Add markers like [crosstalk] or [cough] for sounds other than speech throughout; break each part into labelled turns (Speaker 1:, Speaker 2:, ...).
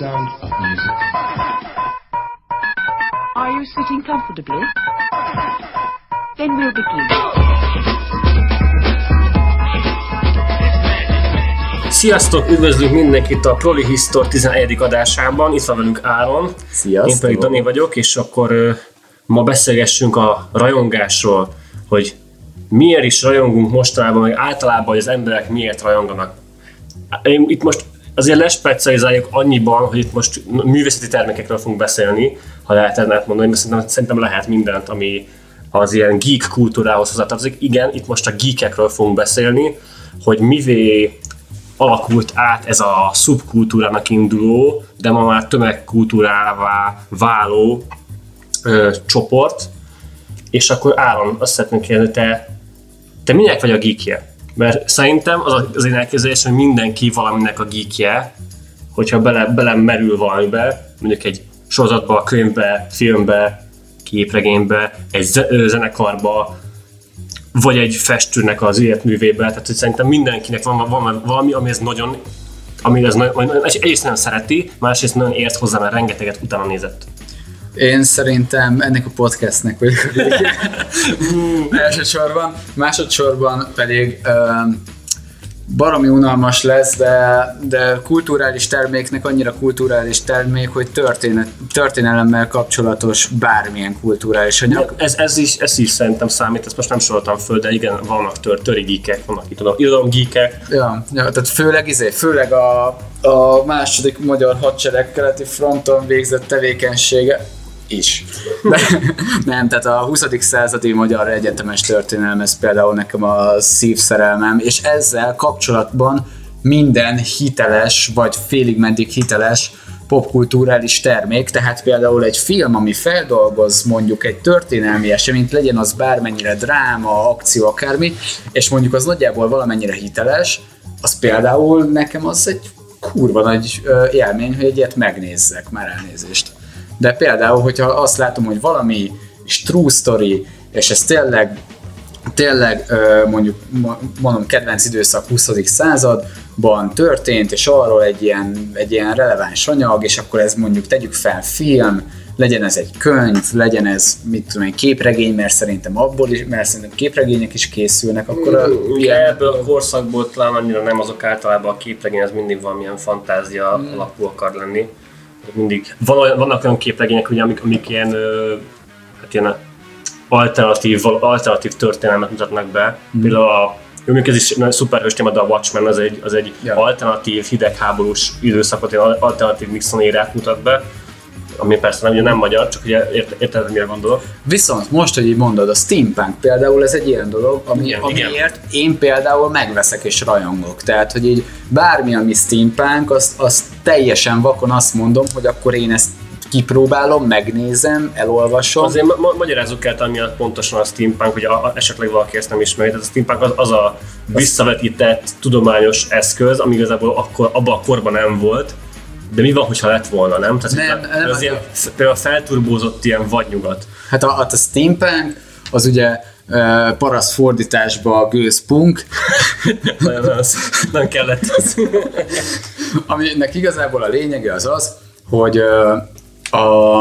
Speaker 1: sound of music.
Speaker 2: Are you sitting comfortably? Then we'll begin.
Speaker 3: Sziasztok, üdvözlünk mindenkit a Proli Histor 11. adásában. Itt van velünk Áron.
Speaker 4: Sziasztok.
Speaker 3: Én pedig Dani vagyok, és akkor ö, ma beszélgessünk a rajongásról, hogy miért is rajongunk mostanában, meg általában, hogy az emberek miért rajonganak. Én itt most azért lespecializáljuk annyiban, hogy itt most művészeti termékekről fogunk beszélni, ha lehet ennek mondani, mert szerintem, szerintem lehet mindent, ami az ilyen geek kultúrához hozzátartozik. Igen, itt most a geekekről fogunk beszélni, hogy mivé alakult át ez a szubkultúrának induló, de ma már tömegkultúrává váló ö, csoport. És akkor Áron, azt szeretném kérdezni, te, te minek vagy a geekje? Mert szerintem az, az én elképzelésem, hogy mindenki valaminek a geekje, hogyha bele, bele merül valamibe, mondjuk egy sorozatba, könyvbe, filmbe, képregénybe, egy zenekarba, vagy egy festőnek az életművébe, tehát hogy szerintem mindenkinek van, van valami, ami ez nagyon ami ez nagyon- egyrészt nagyon szereti, másrészt nagyon ért hozzá, mert rengeteget utána nézett.
Speaker 4: Én szerintem ennek a podcastnek vagyok a vége. Elsősorban. Másodszorban pedig um, baromi unalmas lesz, de, de kulturális terméknek annyira kulturális termék, hogy történet, történelemmel kapcsolatos bármilyen kulturális anyag.
Speaker 3: Ez, ez, is, ez is szerintem számít, ezt most nem soroltam föl, de igen, vannak tör, töri geekek, vannak itt tudom, irodalomgeekek,
Speaker 4: Ja, ja, tehát főleg, izé, főleg a, a második magyar hadsereg keleti fronton végzett tevékenysége is. [laughs] De, nem, tehát a 20. századi magyar egyetemes történelem, ez például nekem a szívszerelmem, és ezzel kapcsolatban minden hiteles, vagy félig meddig hiteles popkulturális termék, tehát például egy film, ami feldolgoz mondjuk egy történelmi eseményt, legyen az bármennyire dráma, akció, akármi, és mondjuk az nagyjából valamennyire hiteles, az például nekem az egy kurva nagy élmény, hogy egy ilyet megnézzek, már elnézést. De például, hogyha azt látom, hogy valami is true story, és ez tényleg tényleg mondjuk mo- mondom kedvenc időszak 20. században történt, és arról egy ilyen, egy ilyen releváns anyag, és akkor ez mondjuk tegyük fel film, legyen ez egy könyv, legyen ez mit tudom én, képregény, mert szerintem abból is, mert szerintem képregények is készülnek, akkor a,
Speaker 3: Ugye
Speaker 4: ilyen,
Speaker 3: ebből a korszakból talán annyira nem azok általában a képregény, ez mindig valamilyen fantázia
Speaker 4: Hmm.
Speaker 3: alapú akar lenni. Mindig. Van olyan, vannak olyan képregények, ugye, amik, amik ilyen, hát ilyen alternatív, alternatív történelmet mutatnak be.
Speaker 4: Hmm.
Speaker 3: Például a jó, mondjuk ez is nagyon szuperhős téma, de a Watchmen az egy, az egy
Speaker 4: Ja.
Speaker 3: alternatív hidegháborús időszakot, egy alternatív Nixon érát mutat be, ami persze nem, ugye nem magyar, csak ugye ért, érted, mire gondolok.
Speaker 4: Viszont most, hogy így mondod, a steampunk például ez egy ilyen dolog, ami,
Speaker 3: Igen,
Speaker 4: amiért
Speaker 3: igen.
Speaker 4: én például megveszek és rajongok. Tehát, hogy így bármi, ami steampunk, azt, azt teljesen vakon azt mondom, hogy akkor én ezt kipróbálom, megnézem, elolvasom.
Speaker 3: Azért ma- ma- magyarázzuk el, miatt pontosan a steampunk, hogy a, a, esetleg valaki ezt nem ismeri. Tehát a steampunk az, az a visszavetített tudományos eszköz, ami igazából akkor, abban a korban nem volt. De mi van, hogyha lett volna, nem? Tehát
Speaker 4: Nem, nem,
Speaker 3: az ilyen, például a felturbózott ilyen vadnyugat.
Speaker 4: Hát a, hát a steampunk, az ugye uh, paraszt fordításba gőzpunk, [laughs]
Speaker 3: Nagyon, nagyon, nem kellett ez. [laughs]
Speaker 4: aminek igazából a lényege az az, hogy a,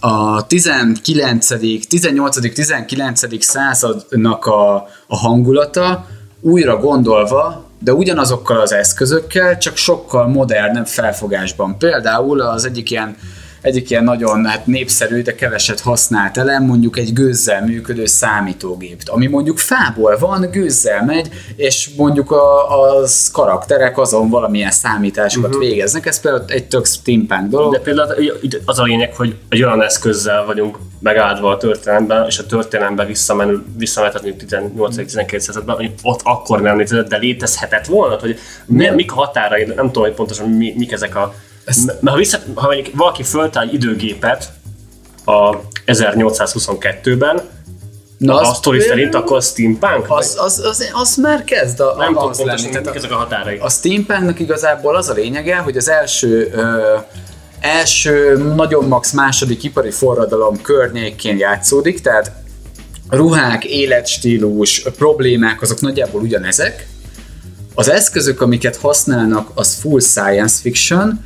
Speaker 4: a 19., 18., 19. századnak a, a hangulata újra gondolva, de ugyanazokkal az eszközökkel, csak sokkal modernebb felfogásban. Például az egyik ilyen egyik ilyen nagyon hát népszerű, de keveset használt elem, mondjuk egy gőzzel működő számítógép, ami mondjuk fából van, gőzzel megy, és mondjuk a, az karakterek azon valamilyen számításokat uh-huh. végeznek, ez például egy tök steampunk dolog.
Speaker 3: De például az a lényeg, hogy egy olyan eszközzel vagyunk megáldva a történelemben, és a történelemben visszamenő, visszamehetett 18-19 században, hogy ott akkor nem létezett, de létezhetett volna, hogy mi,
Speaker 4: Nem.
Speaker 3: mik a határai, nem tudom, hogy pontosan mi, mik ezek a...
Speaker 4: Ez-
Speaker 3: Mert ha, vissza, ha mondjuk valaki föltáll egy időgépet a 1822-ben,
Speaker 4: Na,
Speaker 3: a sztori szerint, akkor a steampunk?
Speaker 4: az, az, az, az már kezd a,
Speaker 3: nem tudom
Speaker 4: az
Speaker 3: pontosan,
Speaker 4: lenni. Tehát
Speaker 3: ezek a határai.
Speaker 4: a steampunknak igazából az a lényege, hogy az első ö, első nagyon max második ipari forradalom környékén játszódik, tehát ruhák, életstílus, problémák azok nagyjából ugyanezek. Az eszközök, amiket használnak, az full science fiction,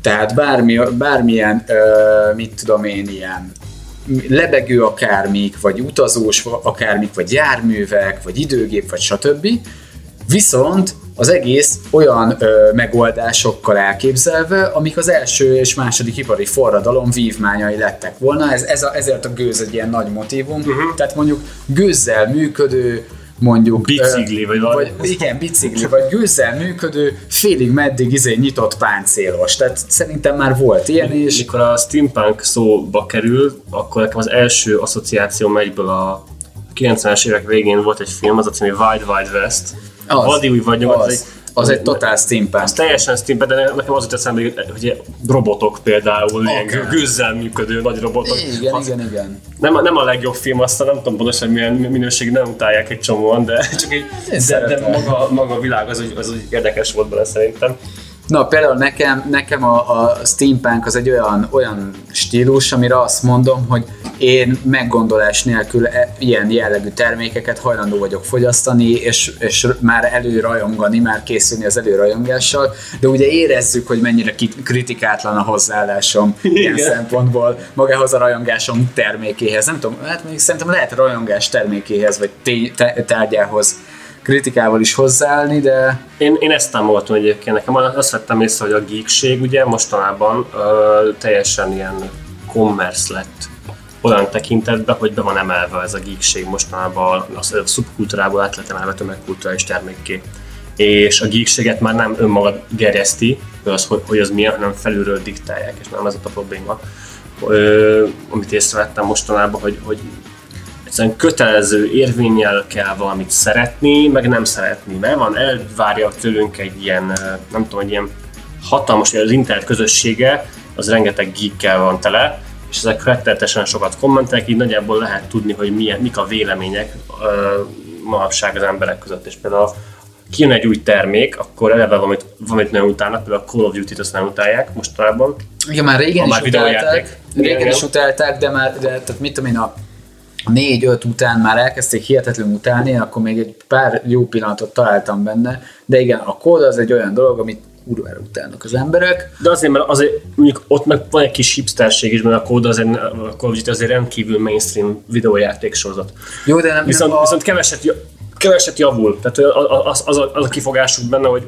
Speaker 4: Tehát bármi, bármilyen, ö, mit tudom én, ilyen lebegő akármik, vagy utazós akármik, vagy járművek, vagy időgép, vagy stb. Viszont az egész olyan ö, megoldásokkal elképzelve, amik az első és második ipari forradalom vívmányai lettek volna. Ez, ez a, ezért a gőz egy ilyen nagy motivum. Uh-huh. Tehát mondjuk gőzzel működő, mondjuk...
Speaker 3: Bicikli, vagy valami.
Speaker 4: Vagy, igen, bicikli, vagy gőzzel működő, félig meddig izé nyitott páncélos. Tehát szerintem már volt ilyen is.
Speaker 3: Mikor a steampunk szóba kerül, akkor nekem az első asszociáció egyből a 90-es évek végén volt egy film, az a című Wide Wide West.
Speaker 4: Az,
Speaker 3: Vadi új vagy nyugat,
Speaker 4: az,
Speaker 3: az egy
Speaker 4: az egy totál steampunk.
Speaker 3: az teljesen steampunk, de nekem az jut eszembe, hogy- robotok például, ilyen gő- gőzzel működő nagy robotok.
Speaker 4: Igen,
Speaker 3: Az-
Speaker 4: igen, igen.
Speaker 3: Nem, a- nem a legjobb film, aztán nem tudom pontosan milyen minőség, nem utálják egy csomóan, de [laughs] csak egy, de, de maga, maga a világ az, az úgy érdekes volt bele szerintem.
Speaker 4: Na, például nekem, nekem a, a steampunk az egy olyan, olyan stílus, amire azt mondom, hogy én meggondolás nélkül e, ilyen jellegű termékeket hajlandó vagyok fogyasztani, és, és már előrajongani, már készülni az előrajongással, de ugye érezzük, hogy mennyire kritikátlan a hozzáállásom ilyen
Speaker 3: Igen.
Speaker 4: szempontból magához a rajongásom termékéhez. Nem tudom, hát még szerintem lehet rajongás termékéhez, vagy tárgyához kritikával is hozzáállni, de
Speaker 3: Én, én ezt támogatom egyébként. Nekem azt vettem észre, hogy a geekség ugye mostanában ö, teljesen ilyen commerce lett olyan tekintetben, hogy be van emelve ez a geekség mostanában, a szubkultúrából át lett emelve tömegkulturális termékké. És a geekséget már nem önmaga gerjeszti, hogy az, hogy az milyen, hanem felülről diktálják, és nem ez a probléma. Ö, amit észrevettem mostanában, hogy, hogy egyszerűen kötelező érvényel kell valamit szeretni, meg nem szeretni, mert van, elvárja tőlünk egy ilyen, nem tudom, egy ilyen hatalmas, az internet közössége, az rengeteg geekkel van tele, és ezek rettenetesen sokat kommentelnek, így nagyjából lehet tudni, hogy milyen, mik a vélemények ö, manapság az emberek között, és például kijön egy új termék, akkor eleve valamit, valamit nagyon utálnak, például a Call of Duty-t azt nem utálják mostanában,
Speaker 4: Igen, már régen
Speaker 3: Ha
Speaker 4: is
Speaker 3: már
Speaker 4: utálták, régen
Speaker 3: Igen.
Speaker 4: is utálták, de már, de, tehát mit tudom én, a négy-öt után már elkezdték hihetetlenül utálni, akkor még egy pár jó pillanatot találtam benne, de igen, a kód az egy olyan dolog, amit kurvára utálnak az emberek.
Speaker 3: De azért, mert azért mondjuk ott meg van egy kis hipsterség is, mert a kód azért, a Call azért rendkívül mainstream videójáték sorozat.
Speaker 4: Jó, de nem,
Speaker 3: Viszont,
Speaker 4: nem a,
Speaker 3: viszont keveset, keveset javul. Tehát az, az, a, az a kifogásuk benne, hogy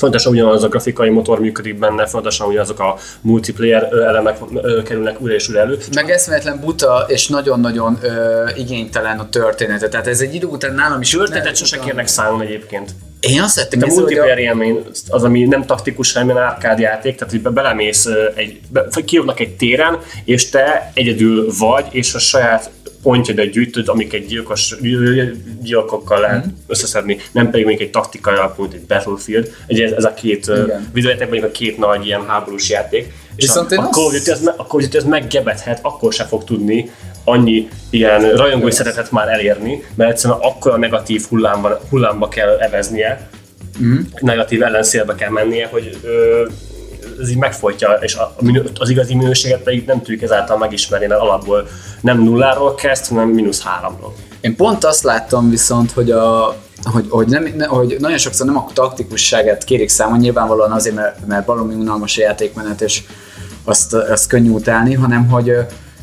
Speaker 3: fontosan ugyanaz a grafikai motor működik benne, fontosan ugyanazok a multiplayer elemek kerülnek újra és újra elő.
Speaker 4: meg eszméletlen buta és nagyon-nagyon ö, igénytelen a története. Tehát ez egy idő után nálam is...
Speaker 3: Történetet sose kérnek számon egyébként.
Speaker 4: Én azt
Speaker 3: a
Speaker 4: észre, hogy a,
Speaker 3: multiplayer élmény az, ami nem taktikus, hanem árkád játék, tehát hogy be- belemész egy, be, kijövnek egy téren, és te egyedül vagy, és a saját pontjaidat gyűjtöd, amiket gyilkos, gyilkokkal lehet
Speaker 4: Mhm.
Speaker 3: összeszedni, nem pedig mondjuk egy taktikai alapú, mint egy Battlefield. Ugye ez, ez a két
Speaker 4: Igen.
Speaker 3: videójáték, mondjuk a két nagy ilyen háborús játék. És
Speaker 4: Viszont
Speaker 3: a,
Speaker 4: én
Speaker 3: a, Call of ez, a Call of Duty ez meggebedhet, akkor se fog tudni annyi ilyen rajongói szeretet már elérni, mert egyszerűen akkor a negatív hullámba, hullámba kell eveznie,
Speaker 4: Mhm.
Speaker 3: negatív ellenszélbe kell mennie, hogy ö, ez így megfojtja, és a, az igazi minőséget pedig nem tudjuk ezáltal megismerni, mert alapból nem nulláról kezd, hanem mínusz háromról.
Speaker 4: Én pont azt láttam viszont, hogy, a, hogy, hogy, nem, ne, hogy nagyon sokszor nem a taktikusságát kérik számon, nyilvánvalóan azért, mert, mert valami unalmas a játékmenet, és azt, azt könnyű utálni, hanem hogy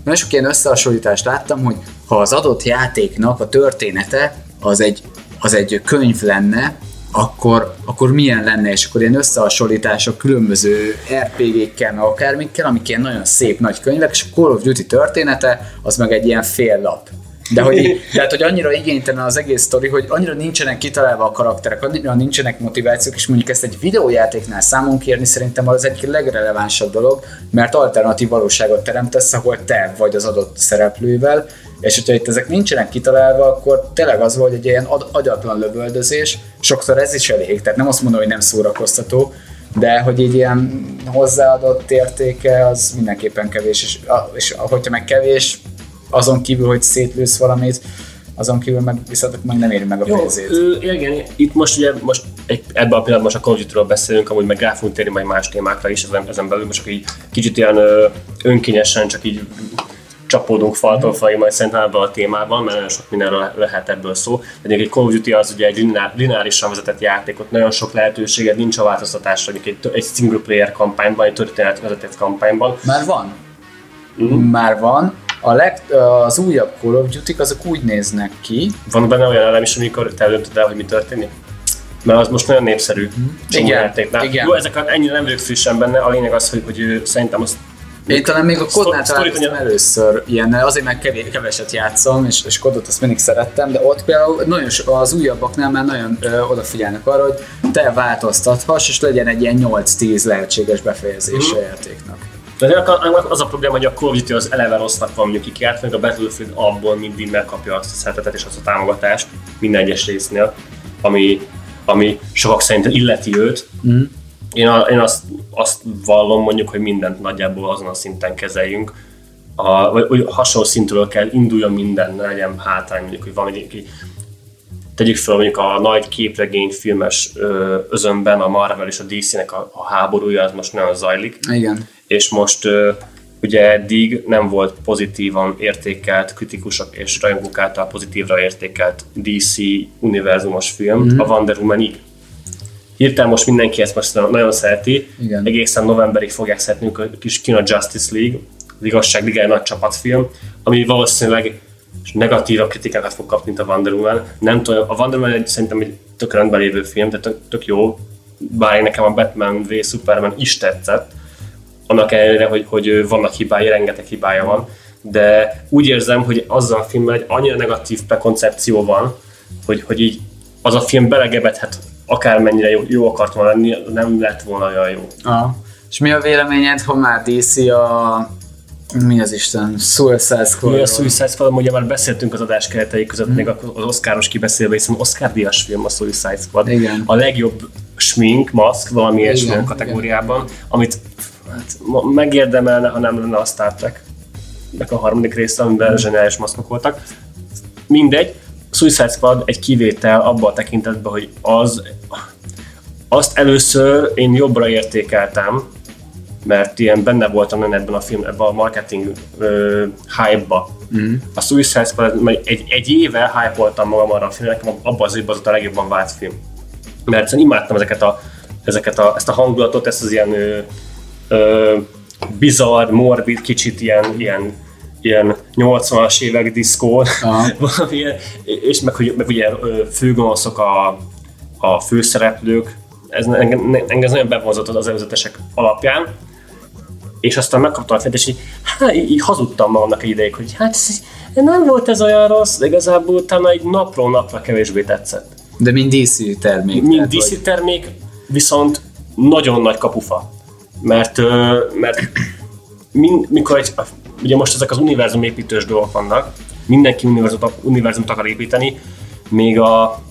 Speaker 4: nagyon sok ilyen összehasonlítást láttam, hogy ha az adott játéknak a története az egy, az egy könyv lenne, akkor, akkor milyen lenne, és akkor ilyen összehasonlítások különböző RPG-kkel, meg akármikkel, amik ilyen nagyon szép nagy könyvek, és a Call of Duty története, az meg egy ilyen fél lap. De hogy, tehát, hogy annyira igénytelen az egész sztori, hogy annyira nincsenek kitalálva a karakterek, annyira nincsenek motivációk, és mondjuk ezt egy videójátéknál számon kérni szerintem az egyik legrelevánsabb dolog, mert alternatív valóságot teremtesz, ahol te vagy az adott szereplővel, és hogyha itt ezek nincsenek kitalálva, akkor tényleg az volt egy ilyen ad- agyatlan lövöldözés, sokszor ez is elég, tehát nem azt mondom, hogy nem szórakoztató, de hogy így ilyen hozzáadott értéke az mindenképpen kevés, és, és hogyha meg kevés, azon kívül, hogy szétlősz valamit, azon kívül meg viszont meg nem éri meg a
Speaker 3: Jó,
Speaker 4: pénzét.
Speaker 3: ö, igen, itt most ugye most egy, ebben a pillanatban most a Duty-ról beszélünk, amúgy meg rá fogunk térni majd más témákra is ezen, ezen belül, most csak így kicsit ilyen ö, önkényesen, csak így csapódunk faltól falig majd szerintem ebben a témában, mert nagyon sok mindenről le- lehet ebből szó. De egy Call of Duty az ugye egy lineárisan vezetett játék, ott nagyon sok lehetőséged nincs a változtatásra, egy, egy single player kampányban, egy történet vezetett kampányban.
Speaker 4: Már van.
Speaker 3: Mhm.
Speaker 4: Már van. A leg, az újabb Call of duty azok úgy néznek ki,
Speaker 3: Van benne olyan elem is, amikor te döntöd el, hogy mi történik? Mert az most nagyon népszerű. csomó
Speaker 4: Igen,
Speaker 3: játéknál.
Speaker 4: igen.
Speaker 3: Jó, ezek ennyire nem vagyok frissen benne, a lényeg az, hogy, hogy szerintem azt
Speaker 4: Én talán még a kodnál találkoztam először ilyen, azért meg kevés, keveset játszom, és, és kodot azt mindig szerettem, de ott például nagyon so, az újabbaknál már nagyon ö, odafigyelnek arra, hogy te változtathass, és legyen egy ilyen 8-10 lehetséges befejezése
Speaker 3: Mhm.
Speaker 4: a játéknak.
Speaker 3: De az- a probléma, hogy a Call of Duty az eleve rossznak van mondjuk kikiárt, meg a Battlefield abból mindig megkapja azt a szeretetet és azt a támogatást minden egyes résznél, ami, ami sokak szerint illeti őt. Mm. Én, a, én azt, azt vallom mondjuk, hogy mindent nagyjából azon a szinten kezeljünk, a, vagy, vagy hasonló szintről kell induljon minden, ne legyen hátrány, mondjuk, hogy van egy, egy tegyük fel mondjuk a nagy képregény filmes ö, özönben a Marvel és a DC-nek a, a háborúja, az most nagyon zajlik
Speaker 4: Igen.
Speaker 3: és most ö, ugye eddig nem volt pozitívan értékelt, kritikusok és rajongók által pozitívra értékelt DC univerzumos film, mm-hmm. a Wonder Woman-ig. Hirtelen most mindenki ezt most nagyon szereti,
Speaker 4: Igen.
Speaker 3: egészen novemberig fogják szeretni, a kis kino Justice League, az igazság ligája nagy csapatfilm, ami valószínűleg negatívabb kritikákat fog kapni, mint a Wonder Woman. Nem tudom, a Wonder Woman egy, szerintem egy tök rendben lévő film, de tök, tök jó, bár nekem a Batman v Superman is tetszett, annak ellenére, hogy, hogy vannak hibái, rengeteg hibája van, de úgy érzem, hogy azzal a filmmel egy annyira negatív prekoncepció van, hogy, hogy így az a film belegebedhet akármennyire jó, jó akart volna lenni, nem lett volna olyan jó.
Speaker 4: Aha. És mi a véleményed, ha már DC a... Mi az Isten? Suicide Squad.
Speaker 3: Mi a Suicide Squad, ugye már beszéltünk az adás keretei között, még az Oscaros kibeszélve, hiszen Oscar díjas film a Suicide Squad.
Speaker 4: Igen.
Speaker 3: A legjobb smink, maszk, valami
Speaker 4: Igen,
Speaker 3: ilyesmi
Speaker 4: igen.
Speaker 3: kategóriában, amit hát, megérdemelne, ha nem lenne a Star Trek. A harmadik része, amiben zseniális maszkok voltak. Mindegy, Suicide Squad egy kivétel abban a tekintetben, hogy az azt először én jobbra értékeltem, mert ilyen benne voltam én ebben a film, ebben a marketing ö, hype-ba. Mm. A Suicide Squad, egy, egy éve hype magam arra a filmre, nekem abban az évben az a legjobban vált film. Mert egyszerűen imádtam ezeket a, ezeket a, ezt a hangulatot, ezt az ilyen ö, ö, bizarr, morbid, kicsit ilyen, ilyen, ilyen 80-as évek diszkó,
Speaker 4: Aha. [laughs]
Speaker 3: valamilyen, és meg, hogy, meg ugye főgonoszok a, a főszereplők, ez engem, engem ez nagyon bevonzott az előzetesek alapján, és aztán megkaptam a fejt, és így, hát így, így hazudtam magamnak egy ideig, hogy hát ez, nem volt ez olyan rossz, de igazából utána egy napról napra kevésbé tetszett.
Speaker 4: De mind DC termék. Tehát,
Speaker 3: DC
Speaker 4: hogy-
Speaker 3: termék, viszont nagyon nagy kapufa. Mert, mert mind, mikor egy, ugye most ezek az univerzum építős dolgok vannak, mindenki univerzumot, univerzumot akar építeni, még a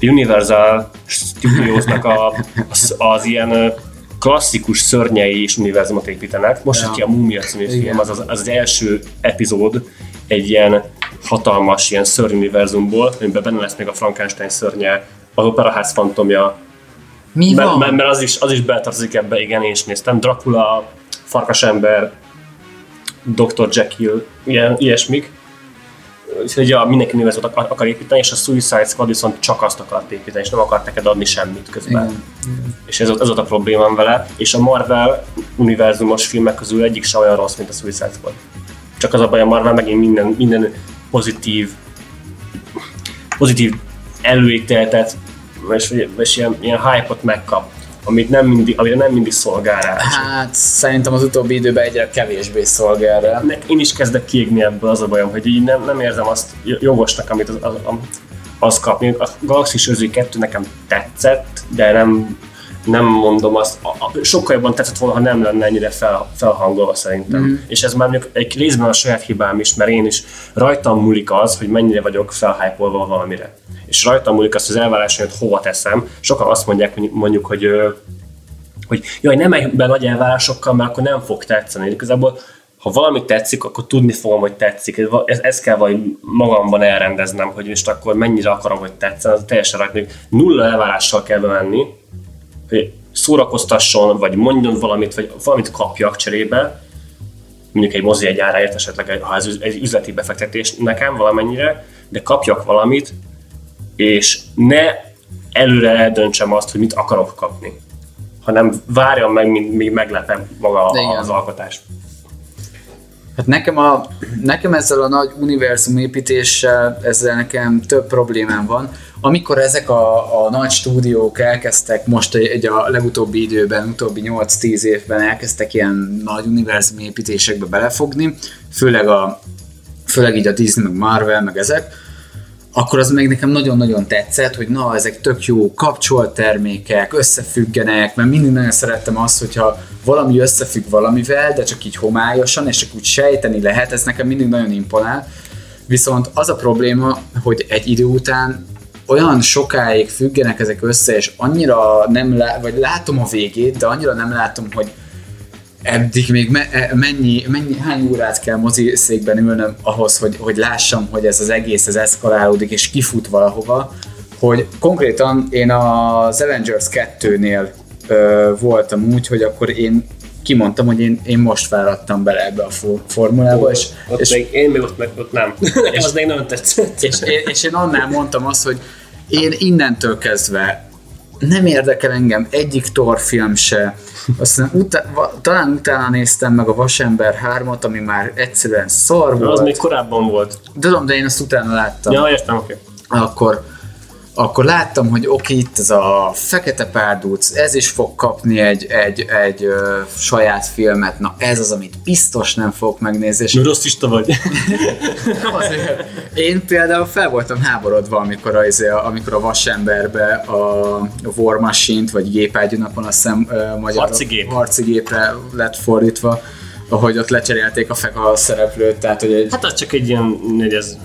Speaker 3: Universal Studiosnak a, az, az ilyen klasszikus szörnyei is univerzumot építenek. Most
Speaker 4: Ja.
Speaker 3: ki a Mumia című film, az, az, az első epizód egy ilyen hatalmas ilyen szörnyuniverzumból, amiben benne lesz még a Frankenstein szörnye, az operaház fantomja,
Speaker 4: Mi
Speaker 3: mert,
Speaker 4: van?
Speaker 3: mert, mert az is, az is beletartozik ebbe, igen, én is néztem. Dracula, Farkasember, Dr. Jekyll, ilyen, ilyesmik. Úgyhogy ja, mindenki univerzumot akar, akar építeni, és a Suicide Squad viszont csak azt akart építeni, és nem akart neked adni semmit közben.
Speaker 4: Igen.
Speaker 3: És ez, ez volt a problémám vele. És a Marvel univerzumos filmek közül egyik sem olyan rossz, mint a Suicide Squad. Csak az a baj, a Marvel megint minden, minden pozitív pozitív előítéletet, és, és ilyen, ilyen hype-ot megkap, amit nem mindig, amire nem mindig szolgál rá.
Speaker 4: Hát szerintem az utóbbi időben egyre kevésbé szolgál rá.
Speaker 3: Én is kezdek kiégni ebből, az a bajom, hogy így nem, nem érzem azt jogosnak, amit az, az, az kapni. A Galaxy Öző 2 nekem tetszett, de nem, nem mondom azt, a, a, sokkal jobban tetszett volna, ha nem lenne ennyire fel, felhangolva szerintem. Mm. És ez már mondjuk egy részben a saját hibám is, mert én is rajtam múlik az, hogy mennyire vagyok felhájpolva valamire. És rajtam múlik az, hogy az elvárásomat hova teszem. Sokan azt mondják, mondjuk, hogy hogy jaj, nem menj be nagy elvárásokkal, mert akkor nem fog tetszeni. Igazából, ha valami tetszik, akkor tudni fogom, hogy tetszik. Ez, ez kell vagy magamban elrendeznem, hogy most akkor mennyire akarom, hogy tetszen. Az teljesen rajta, nulla elvárással kell bemenni, hogy szórakoztasson, vagy mondjon valamit, vagy valamit kapjak cserébe, mondjuk egy mozi egy áráért, esetleg ha ez egy üzleti befektetés nekem valamennyire, de kapjak valamit, és ne előre eldöntsem azt, hogy mit akarok kapni, hanem várjam meg, míg, meglepem maga
Speaker 4: Igen.
Speaker 3: az alkotás.
Speaker 4: Hát nekem, a, nekem ezzel a nagy univerzum építéssel, ezzel nekem több problémám van. Amikor ezek a, a nagy stúdiók elkezdtek most egy, egy a legutóbbi időben, utóbbi 8-10 évben elkezdtek ilyen nagy univerzum építésekbe belefogni, főleg, a, főleg így a Disney, meg Marvel, meg ezek, akkor az meg nekem nagyon-nagyon tetszett, hogy na, ezek tök jó kapcsolt termékek, összefüggenek, mert mindig nagyon szerettem azt, hogyha valami összefügg valamivel, de csak így homályosan, és csak úgy sejteni lehet, ez nekem mindig nagyon imponál. Viszont az a probléma, hogy egy idő után olyan sokáig függenek ezek össze, és annyira nem lá- vagy látom a végét, de annyira nem látom, hogy eddig még me- e- mennyi, mennyi, hány órát kell moziszékben ülnöm ahhoz, hogy, hogy lássam, hogy ez az egész ez eszkalálódik és kifut valahova, hogy konkrétan én az Avengers 2-nél ö, voltam úgy, hogy akkor én kimondtam, hogy én, én most fáradtam bele ebbe a for- formulába, és,
Speaker 3: Ott
Speaker 4: és,
Speaker 3: még, én még ott, meg, ott nem. [laughs] Nekem az még nagyon tetszett.
Speaker 4: és, én, és én annál mondtam azt, hogy én innentől kezdve nem érdekel engem egyik Thor film se. Aztán utána, talán utána néztem meg a Vasember 3-at, ami már egyszerűen szar
Speaker 3: Az
Speaker 4: volt.
Speaker 3: még korábban volt.
Speaker 4: Tudom, de én azt utána láttam.
Speaker 3: Ja, értem, oké.
Speaker 4: Akkor, akkor láttam, hogy oké, itt ez a fekete párduc, ez is fog kapni egy, egy, egy ö, saját filmet, na ez az, amit biztos nem fogok megnézni, és
Speaker 3: No, Rosszista vagy. [laughs]
Speaker 4: azért. Én például fel voltam háborodva, amikor a, izé, amikor a vasemberbe a War Machine-t, vagy gépágyúnapon azt hiszem ö, magyar
Speaker 3: Harci gép.
Speaker 4: harci gépre lett fordítva, ahogy ott lecserélték a feka szereplőt, tehát hogy egy,
Speaker 3: Hát az csak egy ilyen, hogy ez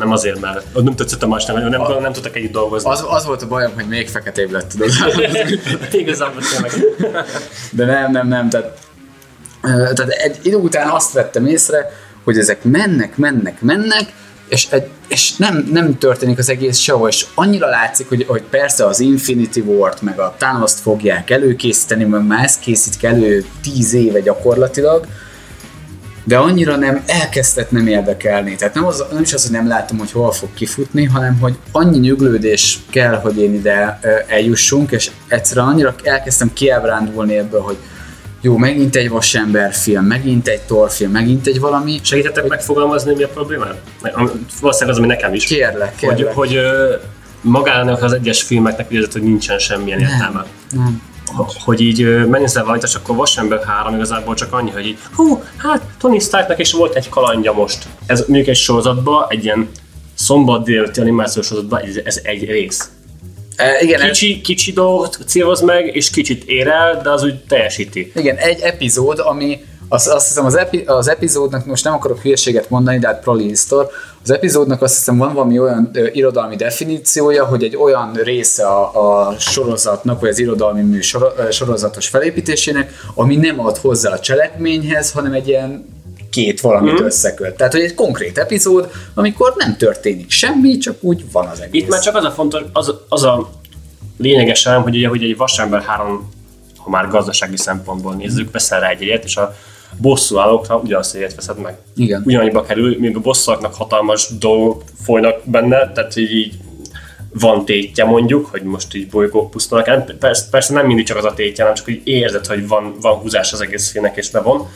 Speaker 3: nem azért, mert nem tetszett a más, nem, nem, nem, tudtak együtt dolgozni.
Speaker 4: az, az volt a bajom, hogy még feketébb lett, tudod. [laughs]
Speaker 3: Igazából tényleg.
Speaker 4: De nem, nem, nem, tehát, tehát egy idő után azt vettem észre, hogy ezek mennek, mennek, mennek, és, és nem, nem történik az egész sehol, és annyira látszik, hogy, hogy persze az Infinity War-t, meg a Thanos-t fogják előkészíteni, meg már ezt készítik elő tíz éve gyakorlatilag, de annyira nem elkezdett nem érdekelni. Tehát nem, az, nem is az, hogy nem látom, hogy hol fog kifutni, hanem hogy annyi nyuglődés kell, hogy én ide eljussunk, és egyszerűen annyira elkezdtem kiábrándulni ebből, hogy jó, megint egy vasember film, megint egy Thor film, megint egy valami.
Speaker 3: Segítettek megfogalmazni, mi a problémád? Valószínűleg az, ami nekem is.
Speaker 4: Kérlek,
Speaker 3: Hogy,
Speaker 4: kérlek.
Speaker 3: hogy ö, magának az egyes filmeknek érzed, hogy nincsen semmilyen értelme.
Speaker 4: Nem.
Speaker 3: Ho- Hogy így ö, megnézel valamit, és akkor Vasember 3 igazából csak annyi, hogy így, hú, hát Tony Starknak is volt egy kalandja most. Ez mondjuk egy sorozatban, egy ilyen szombat délután animációs sorozatban, ez, ez egy rész.
Speaker 4: E, igen, ez,
Speaker 3: Kicsi, kicsi dolgot céloz meg, és kicsit ér el, de az úgy teljesíti.
Speaker 4: igen, egy epizód, ami azt, azt hiszem az, epi, az epizódnak, most nem akarok hülyeséget mondani, de hát Prolisztor, az epizódnak azt hiszem van valami olyan ö, irodalmi definíciója, hogy egy olyan része a, a sorozatnak, vagy az irodalmi mű sor, ö, sorozatos felépítésének, ami nem ad hozzá a cselekményhez, hanem egy ilyen két valamit mm. összeköt. Tehát, hogy egy konkrét epizód, amikor nem történik semmi, csak úgy van az egész.
Speaker 3: Itt már csak az a fontos, az, az a lényeges elem, hogy ugye, hogy egy vasember három, ha már gazdasági szempontból nézzük, veszel rá egy jegyet, és a bosszúállókra ugyanazt a jegyet veszed meg.
Speaker 4: Igen.
Speaker 3: Ugyanannyiba kerül, míg a bosszúaknak hatalmas dolgok folynak benne, tehát így, van tétje mondjuk, hogy most így bolygók pusztulnak el. Persze, persze nem mindig csak az a tétje, hanem csak hogy érzed, hogy van, van húzás az egész filmnek és bevon.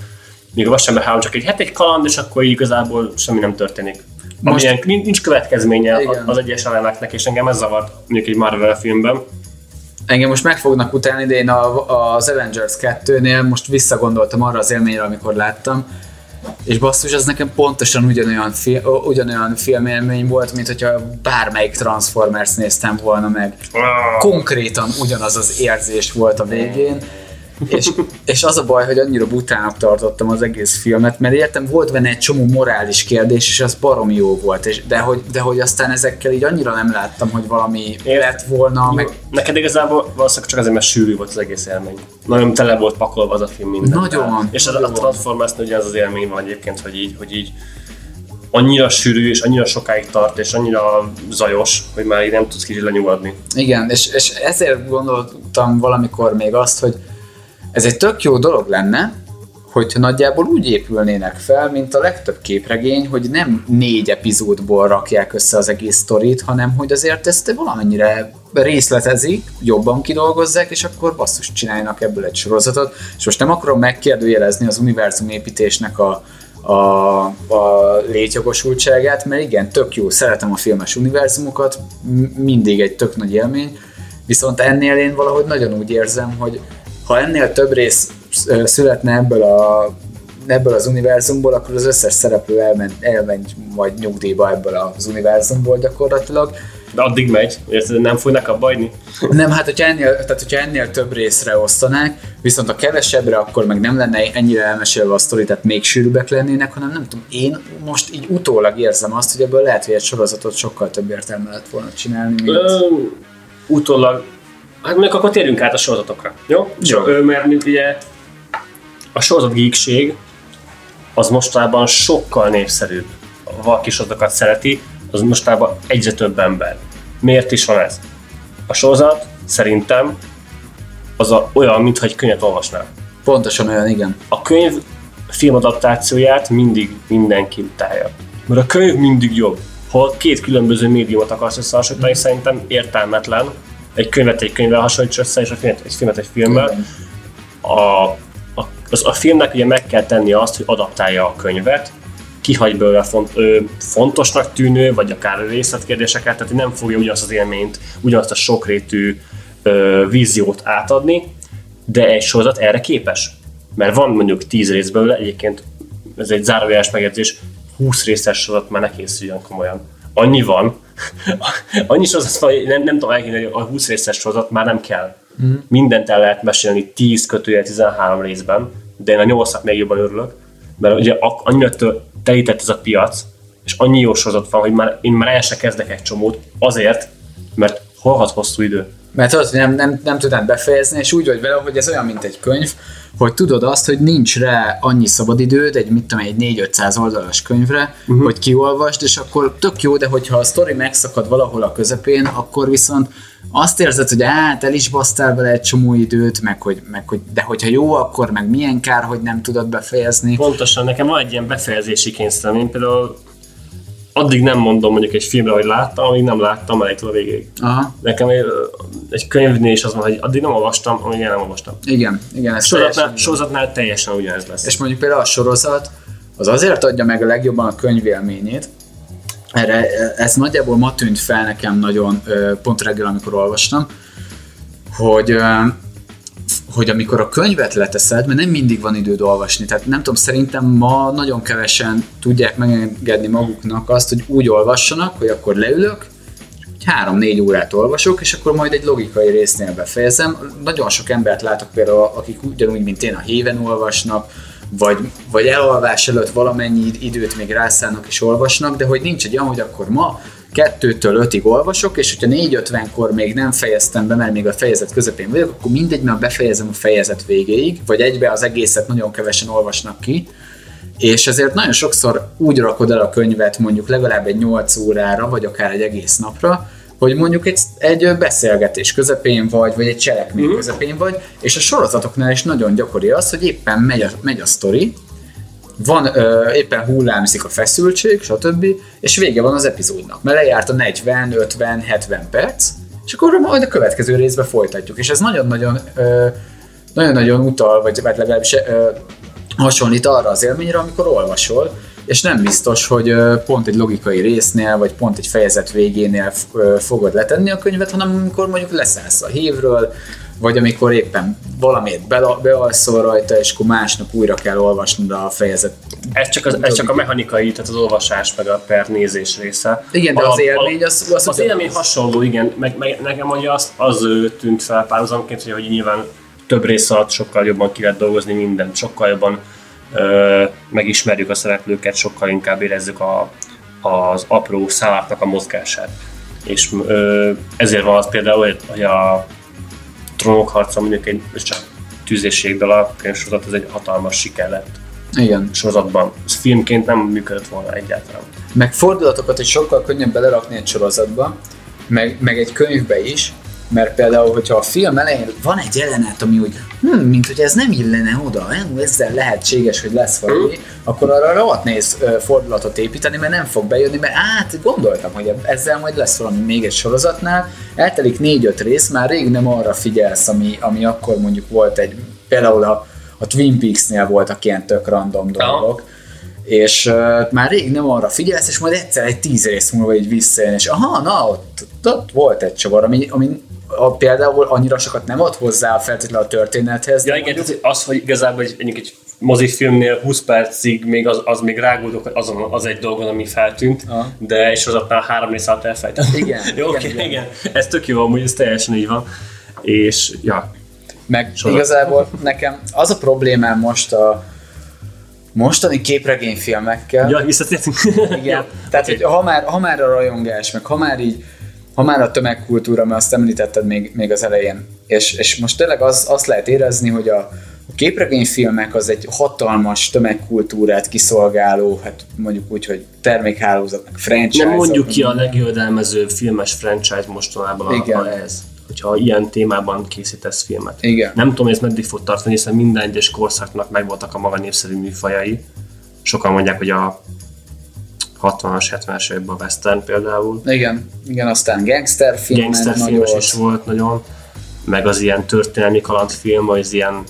Speaker 3: Míg a Vasember 3 csak egy, hát egy kaland, és akkor igazából semmi nem történik.
Speaker 4: Most-
Speaker 3: Amilyen, nincs, nincs következménye
Speaker 4: Igen.
Speaker 3: az egyes elemeknek, és engem ez zavart mondjuk egy Marvel filmben.
Speaker 4: Engem most meg fognak utálni, de én a, az Avengers 2-nél most visszagondoltam arra az élményre, amikor láttam, és basszus, az nekem pontosan ugyanolyan, fi, ugyanolyan filmélmény volt, mint hogyha bármelyik Transformers néztem volna meg. Konkrétan ugyanaz az érzés volt a végén, és, és az a baj, hogy annyira butának tartottam az egész filmet, mert értem, volt benne egy csomó morális kérdés, és az baromi jó volt, és, de, hogy, de hogy aztán ezekkel így annyira nem láttam, hogy valami lett volna, meg
Speaker 3: Neked igazából valószínűleg csak azért, mert sűrű volt az egész élmény. Nagyon tele volt pakolva az a film minden.
Speaker 4: Nagyon,
Speaker 3: És a, a
Speaker 4: nagyon.
Speaker 3: transformers ugye az az élmény van egyébként, hogy így, hogy így annyira sűrű, és annyira sokáig tart, és annyira zajos, hogy már így nem tudsz kicsit lenyugodni.
Speaker 4: Igen, és, és ezért gondoltam valamikor még azt, hogy ez egy tök jó dolog lenne, hogyha nagyjából úgy épülnének fel, mint a legtöbb képregény, hogy nem négy epizódból rakják össze az egész sztorit, hanem hogy azért ezt valamennyire részletezik, jobban kidolgozzák, és akkor basszus csinálnak ebből egy sorozatot. És most nem akarom megkérdőjelezni az univerzum építésnek a, a, a létjogosultságát, mert igen, tök jó, szeretem a filmes univerzumokat, mindig egy tök nagy élmény, viszont ennél én valahogy nagyon úgy érzem, hogy ha ennél több rész születne ebből a ebből az univerzumból, akkor az összes szereplő elment, elment majd nyugdíjba ebből az univerzumból gyakorlatilag.
Speaker 3: De addig megy, érted, nem fognak abba hagyni?
Speaker 4: Nem, hát hogyha ennél, tehát hogyha ennél több részre osztanák, viszont a kevesebbre, akkor meg nem lenne ennyire elmesélve a sztori, tehát még sűrűbbek lennének, hanem nem tudom, én most így utólag érzem azt, hogy ebből lehet, hogy egy sorozatot sokkal több értelme lett volna csinálni. Mint... Ö,
Speaker 3: utólag, hát mondjuk akkor térjünk át a sorozatokra, jó? jó. Ö, mert mint ugye a sorozatgígség az mostában sokkal népszerűbb. Ha valaki sorozatokat szereti, az mostában egyre több ember. Miért is van ez? A sorozat szerintem az a, olyan, mintha egy könyvet olvasnál.
Speaker 4: Pontosan olyan, igen.
Speaker 3: A könyv filmadaptációját mindig mindenki utálja. Mert a könyv mindig jobb. Ha két különböző médiumot akarsz összehasonlítani, mm. szerintem értelmetlen egy könyvet egy könyvvel hasonlíts össze, és a filmet egy filmet egy filmmel. A az a filmnek ugye meg kell tenni azt, hogy adaptálja a könyvet, kihagy belőle font, ö, fontosnak tűnő, vagy akár részletkérdéseket, tehát nem fogja ugyanazt az élményt, ugyanazt a sokrétű ö, víziót átadni, de egy sorozat erre képes. Mert van mondjuk 10 rész belőle, egyébként ez egy zárójeles megjegyzés, 20 részes sorozat már ne készüljön komolyan. Annyi van, [laughs] annyi sorozat van, nem, nem tudom elhinni, hogy a 20 részes sorozat már nem kell. Mm. Mindent el lehet mesélni 10 kötője 13 részben, de én a 8 még jobban örülök, mert ugye annyira telített ez a piac, és annyi jó sorozat van, hogy már, én már el se kezdek egy csomót, azért, mert holhat hosszú idő.
Speaker 4: Mert az, hogy nem, nem, nem tudnád befejezni, és úgy vagy vele, hogy ez olyan, mint egy könyv, hogy tudod azt, hogy nincs rá annyi szabadidőd, egy mit tudom, egy 4-500 oldalas könyvre, uh-huh. hogy kiolvasd, és akkor tök jó, de hogyha a sztori megszakad valahol a közepén, akkor viszont azt érzed, hogy hát el is basztál vele egy csomó időt, meg hogy, meg hogy, de hogyha jó, akkor meg milyen kár, hogy nem tudod befejezni.
Speaker 3: Pontosan, nekem van egy ilyen befejezési kényszerem. Én például addig nem mondom mondjuk egy filmre, hogy láttam, amíg nem láttam elejétől a végéig. Aha. Nekem egy, egy könyvnél is az van, hogy addig nem olvastam, amíg nem olvastam.
Speaker 4: Igen, igen.
Speaker 3: Ez sorozatnál, teljesen sorozatnál teljesen ugyanez lesz.
Speaker 4: És mondjuk például a sorozat, az azért adja meg a legjobban a könyvélményét, erre, ez nagyjából ma tűnt fel nekem nagyon, pont reggel, amikor olvastam, hogy hogy amikor a könyvet leteszed, mert nem mindig van időd olvasni, tehát nem tudom, szerintem ma nagyon kevesen tudják megengedni maguknak azt, hogy úgy olvassanak, hogy akkor leülök, három-négy órát olvasok, és akkor majd egy logikai résznél befejezem. Nagyon sok embert látok például, akik ugyanúgy, mint én a héven olvasnak, vagy, vagy elalvás előtt valamennyi időt még rászállnak és olvasnak, de hogy nincs egy olyan, hogy akkor ma kettőtől ötig olvasok, és hogyha 4.50-kor még nem fejeztem be, mert még a fejezet közepén vagyok, akkor mindegy, mert befejezem a fejezet végéig, vagy egybe az egészet nagyon kevesen olvasnak ki, és ezért nagyon sokszor úgy rakod el a könyvet mondjuk legalább egy 8 órára, vagy akár egy egész napra, hogy mondjuk egy, egy beszélgetés közepén vagy, vagy egy cselekmény mm. közepén vagy, és a sorozatoknál is nagyon gyakori az, hogy éppen megy a, megy a sztori, van ö, éppen hullámzik a feszültség, stb. és vége van az epizódnak, mert lejárt a 40, 50, 70 perc, és akkor majd a következő részbe folytatjuk. És ez nagyon-nagyon ö, nagyon-nagyon utal, vagy, vagy legalábbis ö, hasonlít arra az élményre, amikor olvasol, és nem biztos, hogy pont egy logikai résznél, vagy pont egy fejezet végénél fogod letenni a könyvet, hanem amikor mondjuk leszállsz a hívről, vagy amikor éppen valamit bealszol rajta, és akkor másnap újra kell olvasnod a fejezet.
Speaker 3: Ez csak, az, ez csak a mechanikai, tehát az olvasás meg a per nézés része.
Speaker 4: Igen, de
Speaker 3: a,
Speaker 4: az élmény az...
Speaker 3: Az, az élmény hasonló, igen. Meg, meg nekem ugye az, az tűnt fel párhuzamként, hogy, hogy nyilván több rész alatt sokkal jobban ki lehet dolgozni mindent, sokkal jobban ö, megismerjük a szereplőket, sokkal inkább érezzük a, az apró szálaknak a mozgását. És ö, ezért van az például, hogy a Trónok harca mondjuk egy csak tűzésségből a könyvsorozat, ez egy hatalmas siker lett.
Speaker 4: Igen.
Speaker 3: Sorozatban. Ez filmként nem működött volna egyáltalán.
Speaker 4: Meg fordulatokat is sokkal könnyebb belerakni egy sorozatba, meg, meg egy könyvbe is, mert például, hogyha a film elején van egy jelenet, ami úgy, hm, mint hogy ez nem illene oda, nem? ezzel lehetséges, hogy lesz valami, akkor arra rohadt néz fordulatot építeni, mert nem fog bejönni, mert át gondoltam, hogy ezzel majd lesz valami még egy sorozatnál, eltelik négy-öt rész, már rég nem arra figyelsz, ami, ami akkor mondjuk volt egy, például a, a Twin Peaks-nél voltak ilyen tök random dolgok, és uh, már rég nem arra figyelsz, és majd egyszer egy tíz rész múlva így visszajön, és aha, na, ott, ott volt egy csavar, ami, ami a, például annyira sokat nem ad hozzá feltétlenül a történethez.
Speaker 3: Ja igen, mondjuk... az, hogy igazából egy, egy, egy mozifilmnél 20 percig még az, az még rágódok azon az egy dolgon, ami feltűnt, Aha. de egy sorozatnál három rész alatt elfejtem. [laughs]
Speaker 4: Igen,
Speaker 3: jó,
Speaker 4: igen,
Speaker 3: okay,
Speaker 4: igen.
Speaker 3: igen. Ez tök jó, amúgy ez teljesen így van. És ja.
Speaker 4: Meg
Speaker 3: Sorozat.
Speaker 4: igazából nekem az a problémám most a mostani képregényfilmekkel,
Speaker 3: Ja, visszatértünk.
Speaker 4: Igen. [laughs]
Speaker 3: ja.
Speaker 4: Tehát,
Speaker 3: okay.
Speaker 4: hogy ha már, ha már a rajongás, meg ha már így, ha már a tömegkultúra, mert azt említetted még, még az elején, és, és most tényleg az, azt lehet érezni, hogy a, a képregényfilmek az egy hatalmas tömegkultúrát kiszolgáló, hát mondjuk úgy, hogy termékhálózat, meg franchise
Speaker 3: Nem mondjuk ki a legjövedelmezőbb filmes franchise mostanában
Speaker 4: Igen.
Speaker 3: a, a ez. Hogyha ilyen témában készítesz filmet.
Speaker 4: Igen.
Speaker 3: Nem tudom, hogy ez meddig fog tartani, hiszen minden egyes korszaknak megvoltak a maga népszerű műfajai. Sokan mondják, hogy a 60-as, 70-es években western például.
Speaker 4: Igen, igen, aztán gangster film,
Speaker 3: Gangster filmes is volt nagyon, meg az ilyen történelmi kalandfilm, az ilyen,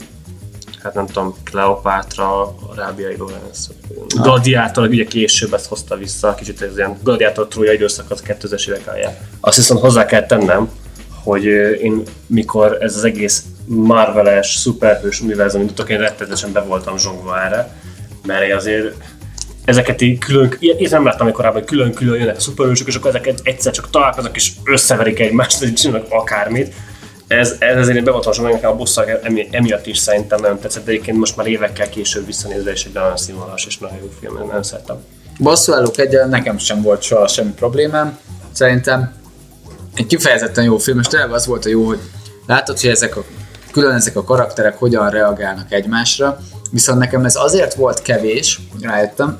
Speaker 3: hát nem tudom, Cleopatra, Arábiai Lorenz, Gladiátor, ugye később ezt hozta vissza, kicsit ez ilyen Gladiátor Trója időszak az 2000-es évek eljel. Azt viszont hozzá kell tennem, hogy én mikor ez az egész Marvel-es, szuperhős univerzum indultak, én rettenetesen be voltam zsongva erre, mert én azért ezeket így külön, ilyet nem láttam még korábban, hogy külön-külön jönnek a szuperhősök, és akkor ezek egy- egyszer csak találkoznak, és összeverik egymást, és csinálnak akármit. Ez, ez azért én be voltam zsongva, nekem a bosszak emi, emiatt is szerintem nem tetszett, de egyébként most már évekkel később visszanézve, és egy nagyon színvonalas és nagyon jó film, én nagyon szerettem.
Speaker 4: Bosszúállók egyen nekem sem volt soha semmi problémám. Szerintem egy kifejezetten jó film, és tényleg az volt a jó, hogy látod, hogy ezek a, külön ezek a karakterek hogyan reagálnak egymásra, viszont nekem ez azért volt kevés, rájöttem,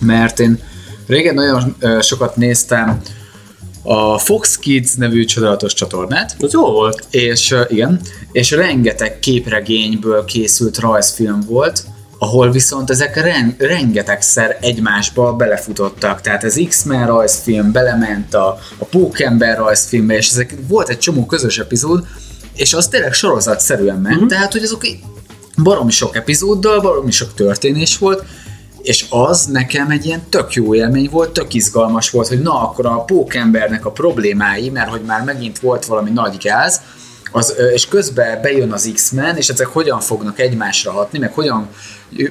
Speaker 4: mert én régen nagyon sokat néztem a Fox Kids nevű csodálatos csatornát,
Speaker 3: Az jó volt.
Speaker 4: és igen, és rengeteg képregényből készült rajzfilm volt, ahol viszont ezek ren- rengetegszer egymásba belefutottak. Tehát az X-Men rajzfilm belement a, a Pókember rajzfilmbe, és ezek volt egy csomó közös epizód, és az tényleg sorozatszerűen ment, uh-huh. tehát hogy azok baromi sok epizóddal, baromi sok történés volt, és az nekem egy ilyen tök jó élmény volt, tök izgalmas volt, hogy na akkor a pókembernek a problémái, mert hogy már megint volt valami nagy gáz, az, és közben bejön az X-Men, és ezek hogyan fognak egymásra hatni, meg hogyan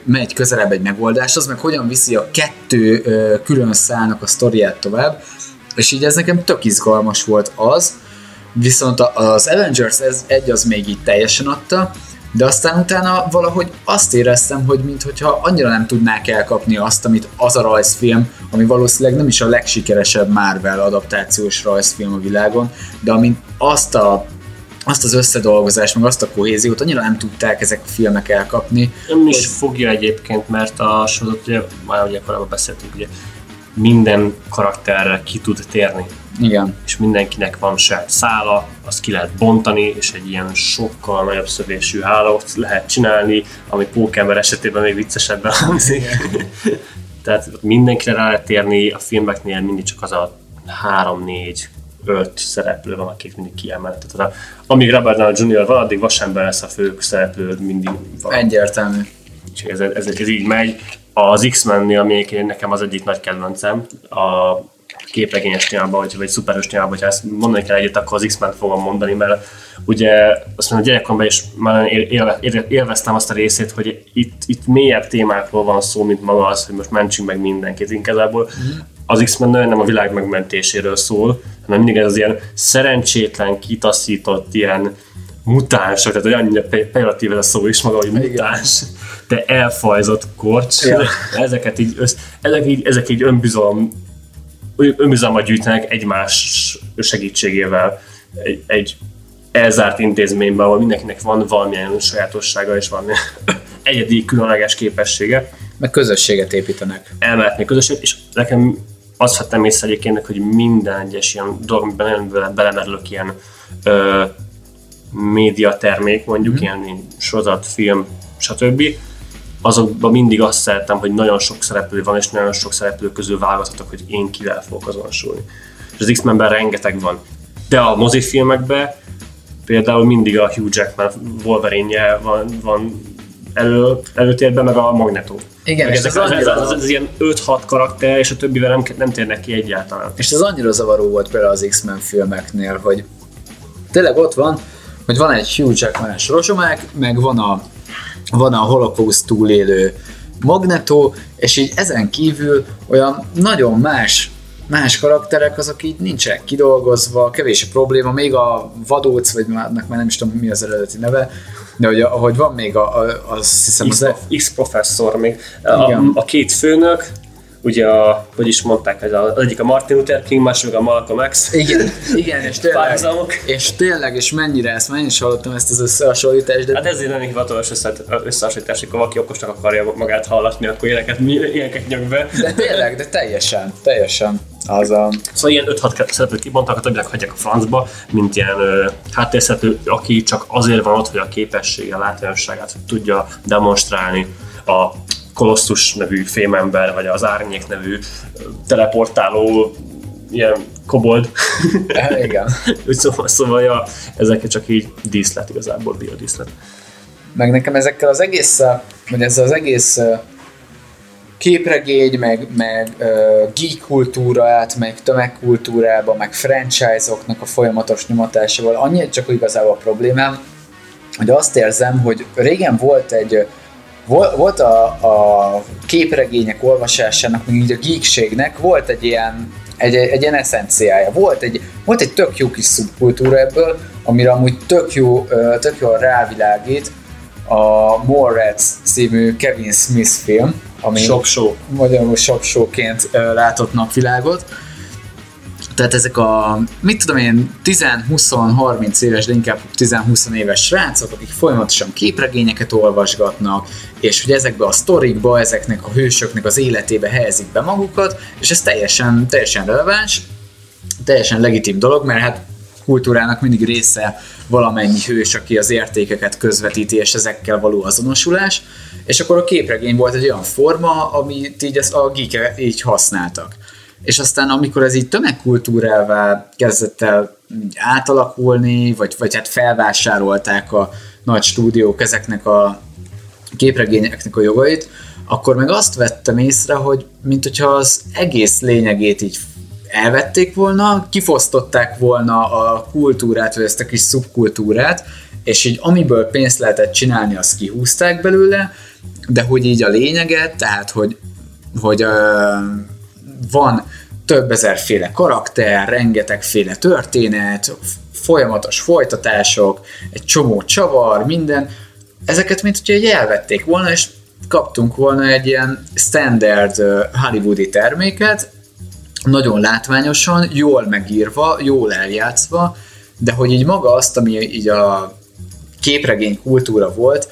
Speaker 4: megy közelebb egy megoldáshoz, meg hogyan viszi a kettő külön szálnak a sztoriát tovább, és így ez nekem tök izgalmas volt az, viszont az Avengers ez egy az még így teljesen adta, de aztán utána valahogy azt éreztem, hogy mintha annyira nem tudnák elkapni azt, amit az a rajzfilm, ami valószínűleg nem is a legsikeresebb Marvel adaptációs rajzfilm a világon, de amint azt a azt az összedolgozást, meg azt a kohéziót annyira nem tudták ezek a filmek elkapni.
Speaker 3: Nem is fogja egyébként, mert a sorozat, ugye, már ugye korábban beszéltünk, ugye minden karakterre ki tud térni,
Speaker 4: Igen.
Speaker 3: és mindenkinek van saját szála, azt ki lehet bontani, és egy ilyen sokkal nagyobb szövésű hálót lehet csinálni, ami pókember esetében még viccesebben hangzik. [laughs] Tehát mindenkire rá lehet térni, a filmeknél mindig csak az a három, négy, öt szereplő van, akik mindig kiemelt. Tehát amíg Robert Downey Jr. van, addig vasember lesz a fő szereplő, mindig van.
Speaker 4: Egyértelmű.
Speaker 3: Úgyhogy ez, ez, ez így megy. Az X-Men-nél ami nekem az egyik nagy kedvencem, a képregényes témában, vagy, vagy szuperhős témában, hogyha ezt mondani kell egyet, akkor az X-Men fogom mondani, mert ugye azt mondom, a gyerekkoromban is már él- él- él- élveztem azt a részét, hogy itt, itt mélyebb témákról van szó, mint maga az, hogy most mentsünk meg mindenkit. Inkább az X-Men nagyon nem a világ megmentéséről szól, hanem mindig ez az ilyen szerencsétlen, kitaszított, ilyen mutánsok, tehát pe- pejoratív ez a szó is maga, hogy mutáns, de elfajzott korcs,
Speaker 4: Ja.
Speaker 3: ezeket így, össz, ezek így, ezek így önbizalom, önbizalmat gyűjtenek egymás segítségével egy, egy elzárt intézményben, ahol mindenkinek van valamilyen sajátossága és valami [laughs] egyedi, különleges képessége
Speaker 4: Meg közösséget építenek.
Speaker 3: elmehetni közösséget, és nekem azt vettem észre egyébként, hogy minden egyes ilyen dolog, amiben nagyon bele- belemerülök ilyen ö, médiatermék, mondjuk mm. ilyen mint sorozat, film, stb. Azokban mindig azt szeretem, hogy nagyon sok szereplő van, és nagyon sok szereplő közül választhatok, hogy én kivel fogok azonosulni. És az X-Menben rengeteg van. De a mozifilmekben például mindig a Hugh Jackman wolverine van, van elő, előtérben, meg a Magneto.
Speaker 4: Igen,
Speaker 3: meg
Speaker 4: és
Speaker 3: ezek,
Speaker 4: ez
Speaker 3: ez, ez, ez, ilyen 5-6 karakter, és a többivel nem, nem térnek ki egyáltalán.
Speaker 4: És ez annyira zavaró volt például az X-Men filmeknél, hogy tényleg ott van, hogy van egy Hugh Jackman-es rozsomák, meg van a, van a holocaust túlélő Magneto, és így ezen kívül olyan nagyon más más karakterek azok így nincsenek kidolgozva, kevés a probléma, még a vadóc, vagy már már nem is tudom mi az eredeti neve, de hogy ahogy van még a, a, azt hiszem
Speaker 3: X,
Speaker 4: az,
Speaker 3: X professzor még. A, a, két főnök, ugye a, hogy is mondták, ez a, az egyik a Martin Luther King, másik a Malcolm X.
Speaker 4: igen, igen, és tényleg,
Speaker 3: Párhuzamok.
Speaker 4: és tényleg, és mennyire ezt, én is hallottam ezt az összehasonlítást, de
Speaker 3: Hát ezért nem hivatalos össze- összehasonlítás, hogy valaki okosnak akarja magát hallatni, akkor ilyeneket, ilyeneket nyög be.
Speaker 4: De tényleg, de teljesen, teljesen. Az a...
Speaker 3: Szóval ilyen 5-6 szereplőt kibontak, a többiek hagyják a francba, mint ilyen háttérszereplő, aki csak azért van ott, hogy a képessége, a látványosságát tudja demonstrálni a Kolosszus nevű fémember, vagy az Árnyék nevű teleportáló ilyen kobold.
Speaker 4: Igen. [laughs]
Speaker 3: Úgy szóval, szóval ja, ezek csak így díszlet igazából, biodíszlet.
Speaker 4: Meg nekem ezekkel az egész, vagy ezzel az egész képregény, meg, meg uh, geek kultúrát, meg tömegkultúrába, meg franchise-oknak a folyamatos nyomatásával, annyi csak igazából a problémám, hogy azt érzem, hogy régen volt egy vol- volt a, a képregények olvasásának, meg így a geekségnek volt egy ilyen egy, egy ilyen eszenciája. Volt egy, volt egy tök jó kis szubkultúra ebből, amire amúgy tök jó, tök jól rávilágít a Mallrats című Kevin Smith film, ami
Speaker 3: Sok show.
Speaker 4: magyarul sok showként látott napvilágot. Tehát ezek a, mit tudom én, 10-20-30 éves, de inkább 10-20 éves srácok, akik folyamatosan képregényeket olvasgatnak, és hogy ezekbe a sztorikba, ezeknek a hősöknek az életébe helyezik be magukat, és ez teljesen, teljesen releváns, teljesen legitim dolog, mert hát kultúrának mindig része valamennyi hős, aki az értékeket közvetíti, és ezekkel való azonosulás, és akkor a képregény volt egy olyan forma, amit így a geek így használtak. És aztán amikor ez így tömegkultúrává kezdett el átalakulni, vagy, vagy hát felvásárolták a nagy stúdiók ezeknek a képregényeknek a jogait, akkor meg azt vettem észre, hogy mint hogyha az egész lényegét így elvették volna, kifosztották volna a kultúrát, vagy ezt a kis szubkultúrát, és így amiből pénzt lehetett csinálni, azt kihúzták belőle, de hogy így a lényeget, tehát hogy, hogy van több ezerféle karakter, rengetegféle történet, folyamatos folytatások, egy csomó csavar, minden, ezeket mint így elvették volna, és kaptunk volna egy ilyen standard hollywoodi terméket, nagyon látványosan, jól megírva, jól eljátszva, de hogy így maga azt, ami így a képregény kultúra volt,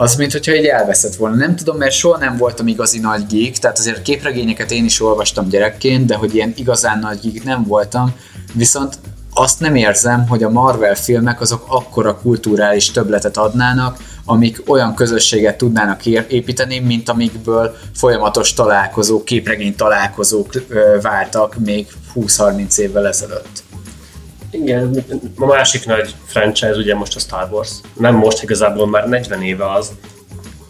Speaker 4: az mint hogyha így elveszett volna. Nem tudom, mert soha nem voltam igazi nagy geek, tehát azért képregényeket én is olvastam gyerekként, de hogy ilyen igazán nagy geek nem voltam, viszont azt nem érzem, hogy a Marvel filmek azok akkora kulturális töbletet adnának, amik olyan közösséget tudnának építeni, mint amikből folyamatos találkozók, képregény találkozók váltak még 20-30 évvel ezelőtt.
Speaker 3: Igen, a másik nagy franchise ugye most a Star Wars. Nem most, igazából már 40 éve az.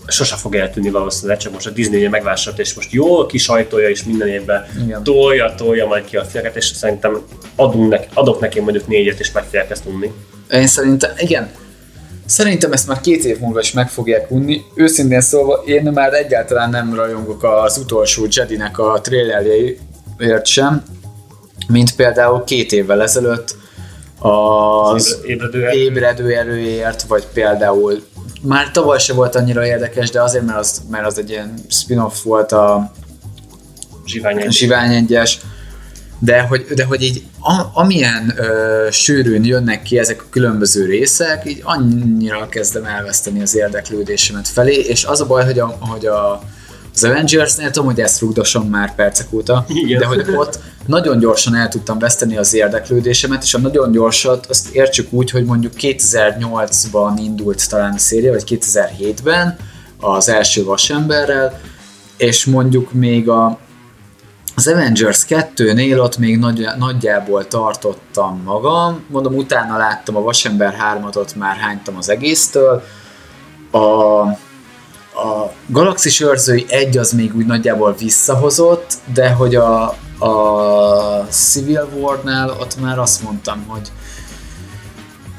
Speaker 3: Sose fog eltűnni valószínűleg, csak most a Disney megvásárolt, és most jól kisajtolja, és minden évben
Speaker 4: Igen.
Speaker 3: tolja, tolja majd ki a filmeket, és szerintem adunk neki, adok neki mondjuk négyet, és meg fogják ezt unni.
Speaker 4: Én szerintem, igen, szerintem ezt már két év múlva is meg fogják unni. Őszintén szólva, én már egyáltalán nem rajongok az utolsó Jedinek a trailerjeiért sem, mint például két évvel ezelőtt az
Speaker 3: Ébredő
Speaker 4: ébredő erőért, vagy például már tavaly se volt annyira érdekes, de azért, mert az, mert az egy ilyen spin-off volt a
Speaker 3: zsivány egy.
Speaker 4: Zsivány egyes, de hogy, de hogy így a, amilyen ö, sűrűn jönnek ki ezek a különböző részek, így annyira kezdem elveszteni az érdeklődésemet felé, és az a baj, hogy a, hogy a Az Avengers-nél tudom, hogy ezt rugdosom már percek óta,
Speaker 3: Igen.
Speaker 4: de hogy ott nagyon gyorsan el tudtam veszteni az érdeklődésemet, és a nagyon gyorsat azt értsük úgy, hogy mondjuk 2008-ban indult talán a széria, vagy 2007-ben az első vasemberrel, és mondjuk még a, az Avengers 2-nél ott még nagy, nagyjából tartottam magam, mondom, utána láttam a Vasember 3-at, ott már hánytam az egésztől. A, a Galaxis őrzői egy az még úgy nagyjából visszahozott, de hogy a, a Civil War-nál ott már azt mondtam, hogy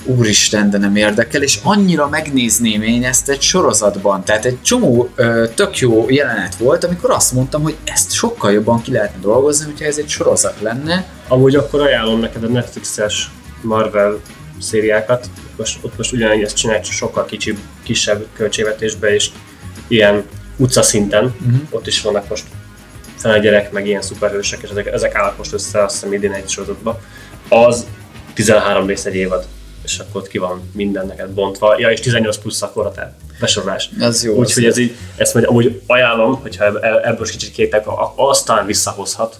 Speaker 4: úristen, de nem érdekel, és annyira megnézném én ezt egy sorozatban. Tehát egy csomó ö, tök jó jelenet volt, amikor azt mondtam, hogy ezt sokkal jobban ki lehetne dolgozni, hogyha ez egy sorozat lenne.
Speaker 3: Amúgy akkor ajánlom neked a Netflixes Marvel szériákat. Most, ott most ugyanezt csinálják, csak sokkal kicsibb, kisebb költségvetésbe, és ilyen utcaszinten. Uh-huh. Ott is vannak most fel gyerek, meg ilyen szuperhősök, és ezek, ezek állnak most össze, azt hiszem idén egy sorozatba. Az 13 rész egy évad, és akkor ott ki van minden neked bontva. Ja, és 18 plusz akkor a te besorolás.
Speaker 4: Az jó,
Speaker 3: Úgyhogy ez így, ezt majd amúgy ajánlom, hogyha eb- ebből is kicsit képek, aztán visszahozhat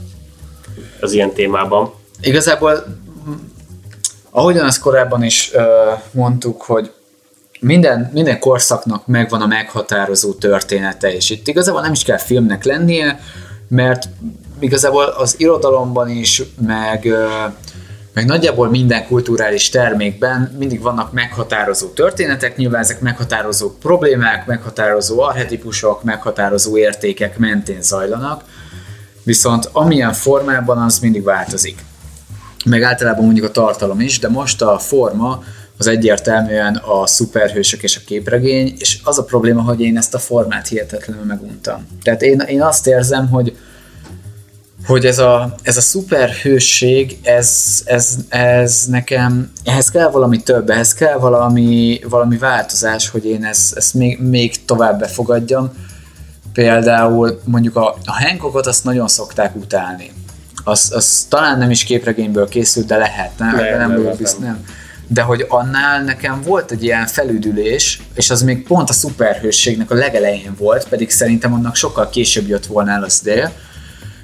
Speaker 3: az ilyen témában.
Speaker 4: Igazából, ahogyan ezt korábban is uh, mondtuk, hogy minden, minden korszaknak megvan a meghatározó története, és itt igazából nem is kell filmnek lennie, mert igazából az irodalomban is, meg, meg nagyjából minden kulturális termékben mindig vannak meghatározó történetek, nyilván ezek meghatározó problémák, meghatározó arhetipusok, meghatározó értékek mentén zajlanak, viszont amilyen formában az mindig változik. Meg általában mondjuk a tartalom is, de most a forma az egyértelműen a szuperhősök és a képregény, és az a probléma, hogy én ezt a formát hihetetlenül meguntam. Tehát én, én azt érzem, hogy hogy ez a, ez a szuperhősség, ez, ez, ez nekem, ehhez kell valami több, ehhez kell valami, valami változás, hogy én ezt, ezt még, még tovább befogadjam. Például mondjuk a, a Hancockot azt nagyon szokták utálni. Az, az talán nem is képregényből készült, de lehet, nem?
Speaker 3: Nem,
Speaker 4: nem, vagyok
Speaker 3: nem.
Speaker 4: nem. De hogy annál nekem volt egy ilyen felüdülés, és az még pont a szuperhősségnek a legelején volt, pedig szerintem annak sokkal később jött volna el az dél.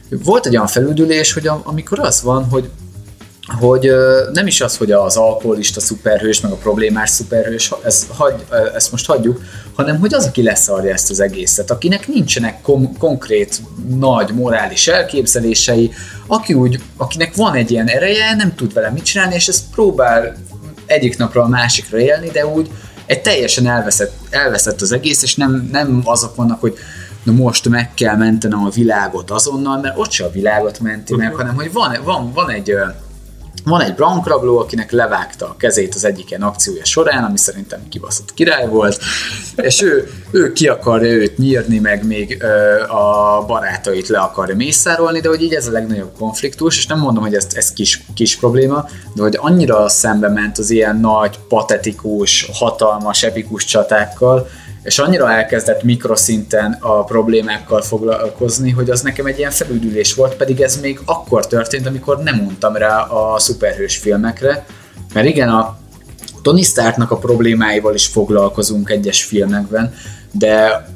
Speaker 4: Volt egy olyan felüdülés, hogy am- amikor az van, hogy hogy nem is az, hogy az alkoholista szuperhős, meg a problémás szuperhős, ez, hagy, ezt most hagyjuk, hanem hogy az, aki leszarja ezt az egészet, akinek nincsenek kom- konkrét nagy morális elképzelései, aki úgy, akinek van egy ilyen ereje, nem tud vele mit csinálni, és ezt próbál egyik napra a másikra élni, de úgy egy teljesen elveszett, elveszett az egész, és nem, nem azok vannak, hogy na most meg kell mentenem a világot azonnal, mert ott se a világot menti meg, hanem hogy van, van, van egy van egy bankrabló, akinek levágta a kezét az egyik ilyen akciója során, ami szerintem kibaszott király volt, és ő, ő ki akarja őt nyírni, meg még ö, a barátait le akarja mészárolni, de hogy így ez a legnagyobb konfliktus, és nem mondom, hogy ez, ez kis, kis probléma, de hogy annyira szembe ment az ilyen nagy, patetikus, hatalmas, epikus csatákkal, és annyira elkezdett mikroszinten a problémákkal foglalkozni, hogy az nekem egy ilyen felüdülés volt, pedig ez még akkor történt, amikor nem mondtam rá a szuperhős filmekre, mert igen, a Tony Starknak a problémáival is foglalkozunk egyes filmekben, de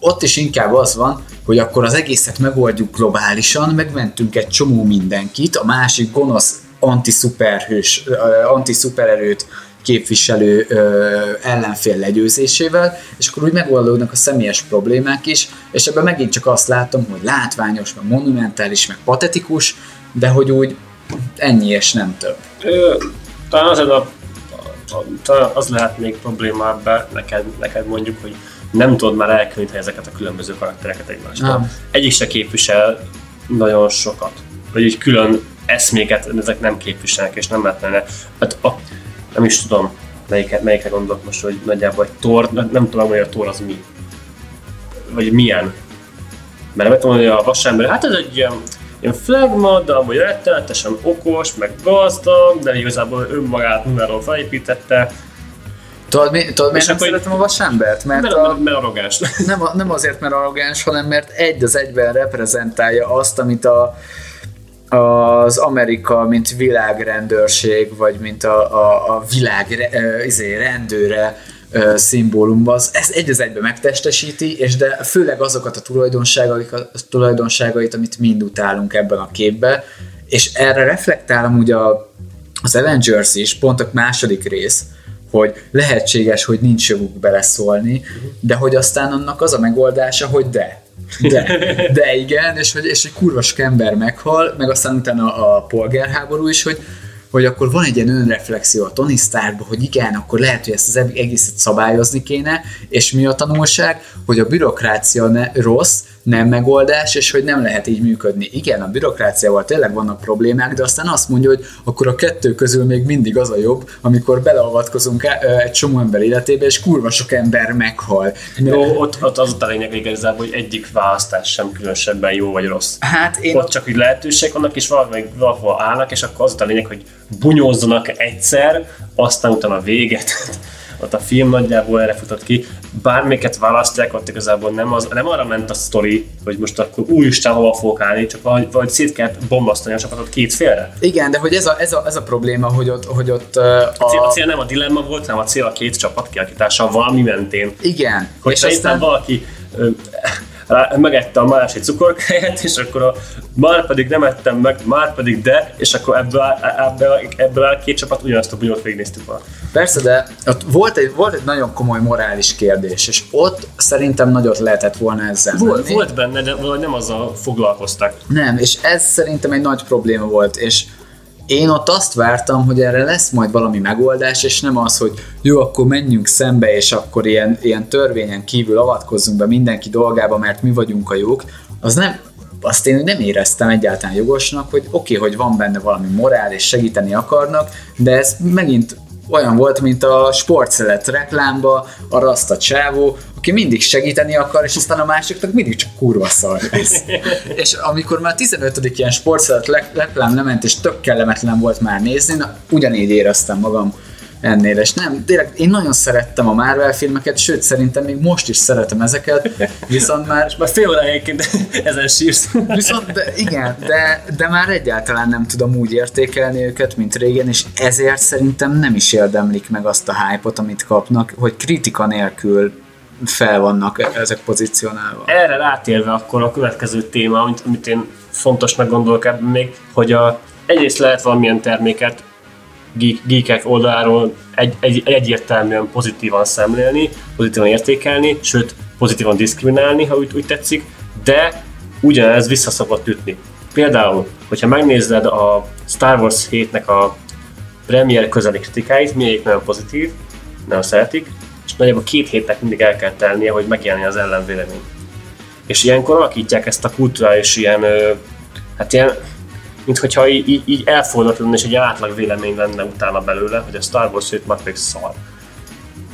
Speaker 4: ott is inkább az van, hogy akkor az egészet megoldjuk globálisan, megmentünk egy csomó mindenkit, a másik gonosz anti-szuperhős, anti-szupererőt képviselő ö, ellenfél legyőzésével, és akkor úgy megoldódnak a személyes problémák is, és ebben megint csak azt látom, hogy látványos, meg monumentális, meg patetikus, de hogy úgy ennyi és nem több.
Speaker 3: Ö, talán az, a, talán az lehet még problémább neked, neked mondjuk, hogy nem tudod már elkülöníteni ezeket a különböző karaktereket egymástól.
Speaker 4: Nem.
Speaker 3: Egyik se képvisel nagyon sokat. Vagy így külön eszméket ezek nem képviselnek, és nem lehetne. Hát a, nem is tudom, melyikre, melyikre gondolok most, hogy nagyjából egy tor, nem, nem tudom, hogy a tor az mi. Vagy milyen. Mert nem tudom, hogy a vasember, hát ez egy ilyen, ilyen flagma, de amúgy rettenetesen okos, meg gazdag, de igazából önmagát nulláról felépítette,
Speaker 4: Tudod, mi, tudod miért nem szeretem a vasembert? Mert,
Speaker 3: mert,
Speaker 4: a,
Speaker 3: mert, arrogáns.
Speaker 4: nem, nem azért, mert arrogáns, hanem mert egy az egyben reprezentálja azt, amit a, az Amerika, mint világrendőrség, vagy mint a, a, a világ izé, rendőre ö, szimbólum, az ez egy az egybe megtestesíti, és de főleg azokat a tulajdonságait, a tulajdonságait, amit mind utálunk ebben a képben, és erre reflektál amúgy a, az Avengers is, pont a második rész, hogy lehetséges, hogy nincs joguk beleszólni, de hogy aztán annak az a megoldása, hogy de. De, de igen, és hogy, és egy kurvas ember meghal, meg aztán utána a, polgárháború is, hogy hogy akkor van egy ilyen önreflexió a Tony Starkban, hogy igen, akkor lehet, hogy ezt az egészet szabályozni kéne, és mi a tanulság, hogy a bürokrácia ne, rossz, nem megoldás, és hogy nem lehet így működni. Igen, a bürokráciával tényleg vannak problémák, de aztán azt mondja, hogy akkor a kettő közül még mindig az a jobb, amikor beleavatkozunk egy csomó ember életébe, és kurva sok ember meghal.
Speaker 3: Jó, ott, ott az a lényeg igazából, hogy egyik választás sem különösebben jó vagy rossz.
Speaker 4: Hát én...
Speaker 3: Ott csak úgy lehetőség vannak, és valahol állnak, és akkor az a lényeg, hogy bunyózzanak egyszer, aztán utána véget ott a film nagyjából erre futott ki. Bármiket választják, ott igazából nem, az, nem arra ment a sztori, hogy most akkor úristen hova fogok állni, csak valahogy, valahogy szét kell bombasztani a csapatot két félre.
Speaker 4: Igen, de hogy ez a, ez a, ez a probléma, hogy ott, hogy ott
Speaker 3: a... A, cél, a cél nem a dilemma volt, hanem a cél a két csapat kialakítása valami mentén.
Speaker 4: Igen.
Speaker 3: Hogy és aztán valaki megette a másik cukorkáját, és akkor a már pedig nem ettem meg, már pedig de, és akkor ebből, ebből, ebből a két csapat ugyanazt a bunyót végignéztük volna.
Speaker 4: Persze, de ott volt egy, volt egy nagyon komoly morális kérdés, és ott szerintem nagyot lehetett volna ezzel
Speaker 3: Volt, menni. volt benne, de valahogy nem azzal foglalkoztak.
Speaker 4: Nem, és ez szerintem egy nagy probléma volt, és én ott azt vártam, hogy erre lesz majd valami megoldás, és nem az, hogy jó, akkor menjünk szembe, és akkor ilyen, ilyen törvényen kívül avatkozzunk be mindenki dolgába, mert mi vagyunk a jók. Az nem, azt én nem éreztem egyáltalán jogosnak, hogy oké, okay, hogy van benne valami morál, és segíteni akarnak, de ez megint olyan volt, mint a sportszelet reklámba, a rasta csávó, aki mindig segíteni akar, és aztán a másiknak mindig csak kurva szar lesz. [laughs] és amikor már 15. ilyen sportszelet reklám lement, és tök kellemetlen volt már nézni, na, ugyanígy éreztem magam ennél, és nem, tényleg én nagyon szerettem a Marvel filmeket, sőt szerintem még most is szeretem ezeket, viszont már...
Speaker 3: És már fél óra egyébként [laughs] ezen sírsz.
Speaker 4: Viszont de, igen, de, de már egyáltalán nem tudom úgy értékelni őket, mint régen, és ezért szerintem nem is érdemlik meg azt a hype amit kapnak, hogy kritika nélkül fel vannak ezek pozícionálva.
Speaker 3: Erre rátérve akkor a következő téma, amit, amit én fontosnak gondolok ebben még, hogy a, egyrészt lehet valamilyen terméket geek, geekek oldaláról egy, egy, egyértelműen pozitívan szemlélni, pozitívan értékelni, sőt pozitívan diszkriminálni, ha úgy, úgy tetszik, de ugyanez vissza szokott ütni. Például, hogyha megnézed a Star Wars 7-nek a premier közeli kritikáit, mindegyik nagyon pozitív, nagyon szeretik, és nagyjából két hétnek mindig el kell tennie, hogy megjelenni az ellenvélemény. És ilyenkor alakítják ezt a kulturális ilyen, hát ilyen mint így, így, így elfordult lenne, és egy átlag vélemény lenne utána belőle, hogy a Star Wars 7 Matrix szar.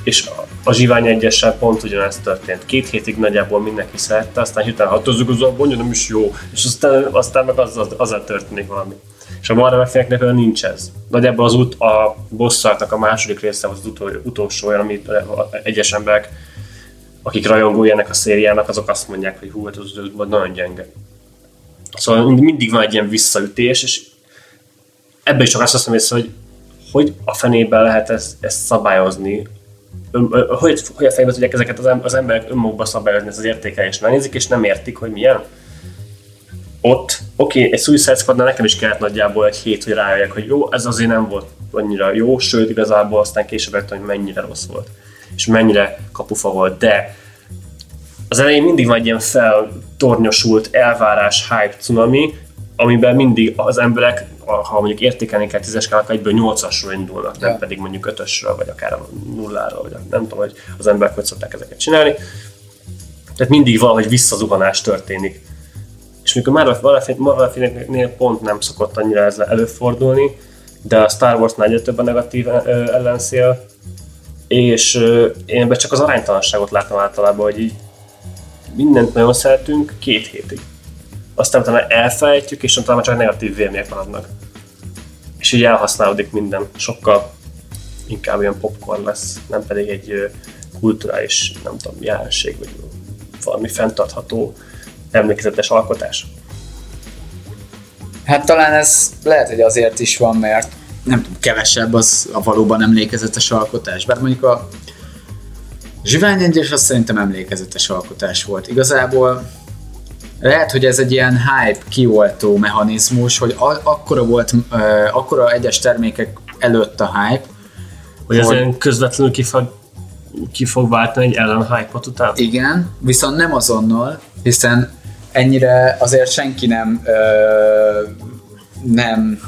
Speaker 3: És a, a Zsivány egyessel pont ugyanezt történt. Két hétig nagyjából mindenki szerette, aztán hirtelen hatozzuk az abban, nem is jó, és aztán, aztán meg azzal, azzal történik valami. És a Marvel filmeknek például nincs ez. Nagyjából az út, a bosszartnak a második része az, utol, utolsó olyan, amit egyes emberek, akik rajongói ennek a szériának, azok azt mondják, hogy hú, ez, hát az, az nagyon gyenge. Szóval mindig van egy ilyen visszaütés, és ebben is csak azt hiszem észre, hogy hogy a fenében lehet ezt, ezt szabályozni, hogy, hogy a fejében tudják ezeket az, emberek önmagukban szabályozni ezt az értékelést? Megnézik, és nem értik, hogy milyen. Ott, oké, okay, egy Suicide squad nekem is kellett nagyjából egy hét, hogy rájöjjek, hogy jó, ez azért nem volt annyira jó, sőt, igazából aztán később értem, hogy mennyire rossz volt, és mennyire kapufa volt, de az elején mindig van egy ilyen feltornyosult elvárás, hype, cunami, amiben mindig az emberek, ha mondjuk értékelni kell tízes skálak, egyből nyolcasról indulnak, nem pedig mondjuk ötösről, vagy akár nulláról, vagy nem tudom, hogy az emberek hogy szokták ezeket csinálni. Tehát mindig valahogy visszazuhanás történik. És mikor már filmeknél pont nem szokott annyira ezzel előfordulni, de a Star Wars-nál egyre több a negatív ellenszél, és én ebben csak az aránytalanságot látom általában, hogy így mindent nagyon szeretünk két hétig. Aztán utána elfelejtjük, és utána csak negatív vélemények maradnak. És így elhasználódik minden. Sokkal inkább olyan popcorn lesz, nem pedig egy kulturális, nem tudom, jelenség, vagy valami fenntartható, emlékezetes alkotás.
Speaker 4: Hát talán ez lehet, hogy azért is van, mert nem tudom, kevesebb az a valóban emlékezetes alkotás. Bár mondjuk a Zsivány egyes az szerintem emlékezetes alkotás volt. Igazából lehet, hogy ez egy ilyen hype kioltó mechanizmus, hogy a- akkora volt, uh, akkora egyes termékek előtt a hype,
Speaker 3: Hogy ez
Speaker 4: Hogy-
Speaker 3: ilyen közvetlenül ki fog, ki fog váltani egy ellen hype után?
Speaker 4: Igen, viszont nem azonnal, hiszen ennyire azért senki nem, ö, nem,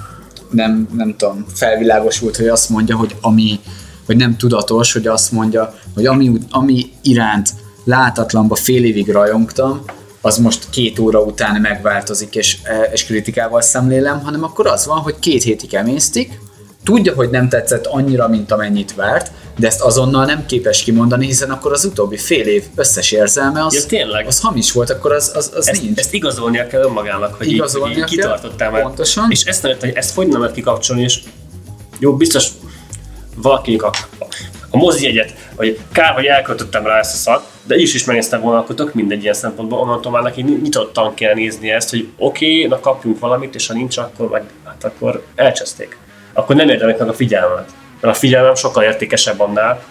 Speaker 4: nem, nem tudom, felvilágosult, hogy azt mondja, hogy ami, vagy nem tudatos, hogy azt mondja, hogy ami, ami iránt látatlanba fél évig rajongtam, az most két óra után megváltozik és, e, és kritikával szemlélem, hanem akkor az van, hogy két hétig emésztik, tudja, hogy nem tetszett annyira, mint amennyit várt, de ezt azonnal nem képes kimondani, hiszen akkor az utóbbi fél év összes érzelme az,
Speaker 3: Ja, tényleg?
Speaker 4: az hamis volt, akkor az, az, az
Speaker 3: Ezt,
Speaker 4: nincs.
Speaker 3: ezt igazolnia kell önmagának, hogy
Speaker 4: Igazolnia
Speaker 3: így, így
Speaker 4: kell,
Speaker 3: kitartottál már.
Speaker 4: pontosan.
Speaker 3: És ezt nem ezt hogy nem lehet kikapcsolni, és jó, biztos valakinek a, a mozi egyet, hogy kár, hogy elköltöttem rá ezt a szart, de is is megnéztem volna, akkor tök mindegy ilyen szempontból, onnantól már neki nyitottan kell nézni ezt, hogy oké, okay, na kapjunk valamit, és ha nincs, akkor meg, hát akkor elcseszték. Akkor nem érdemek meg a figyelmet. Mert a figyelmem sokkal értékesebb annál,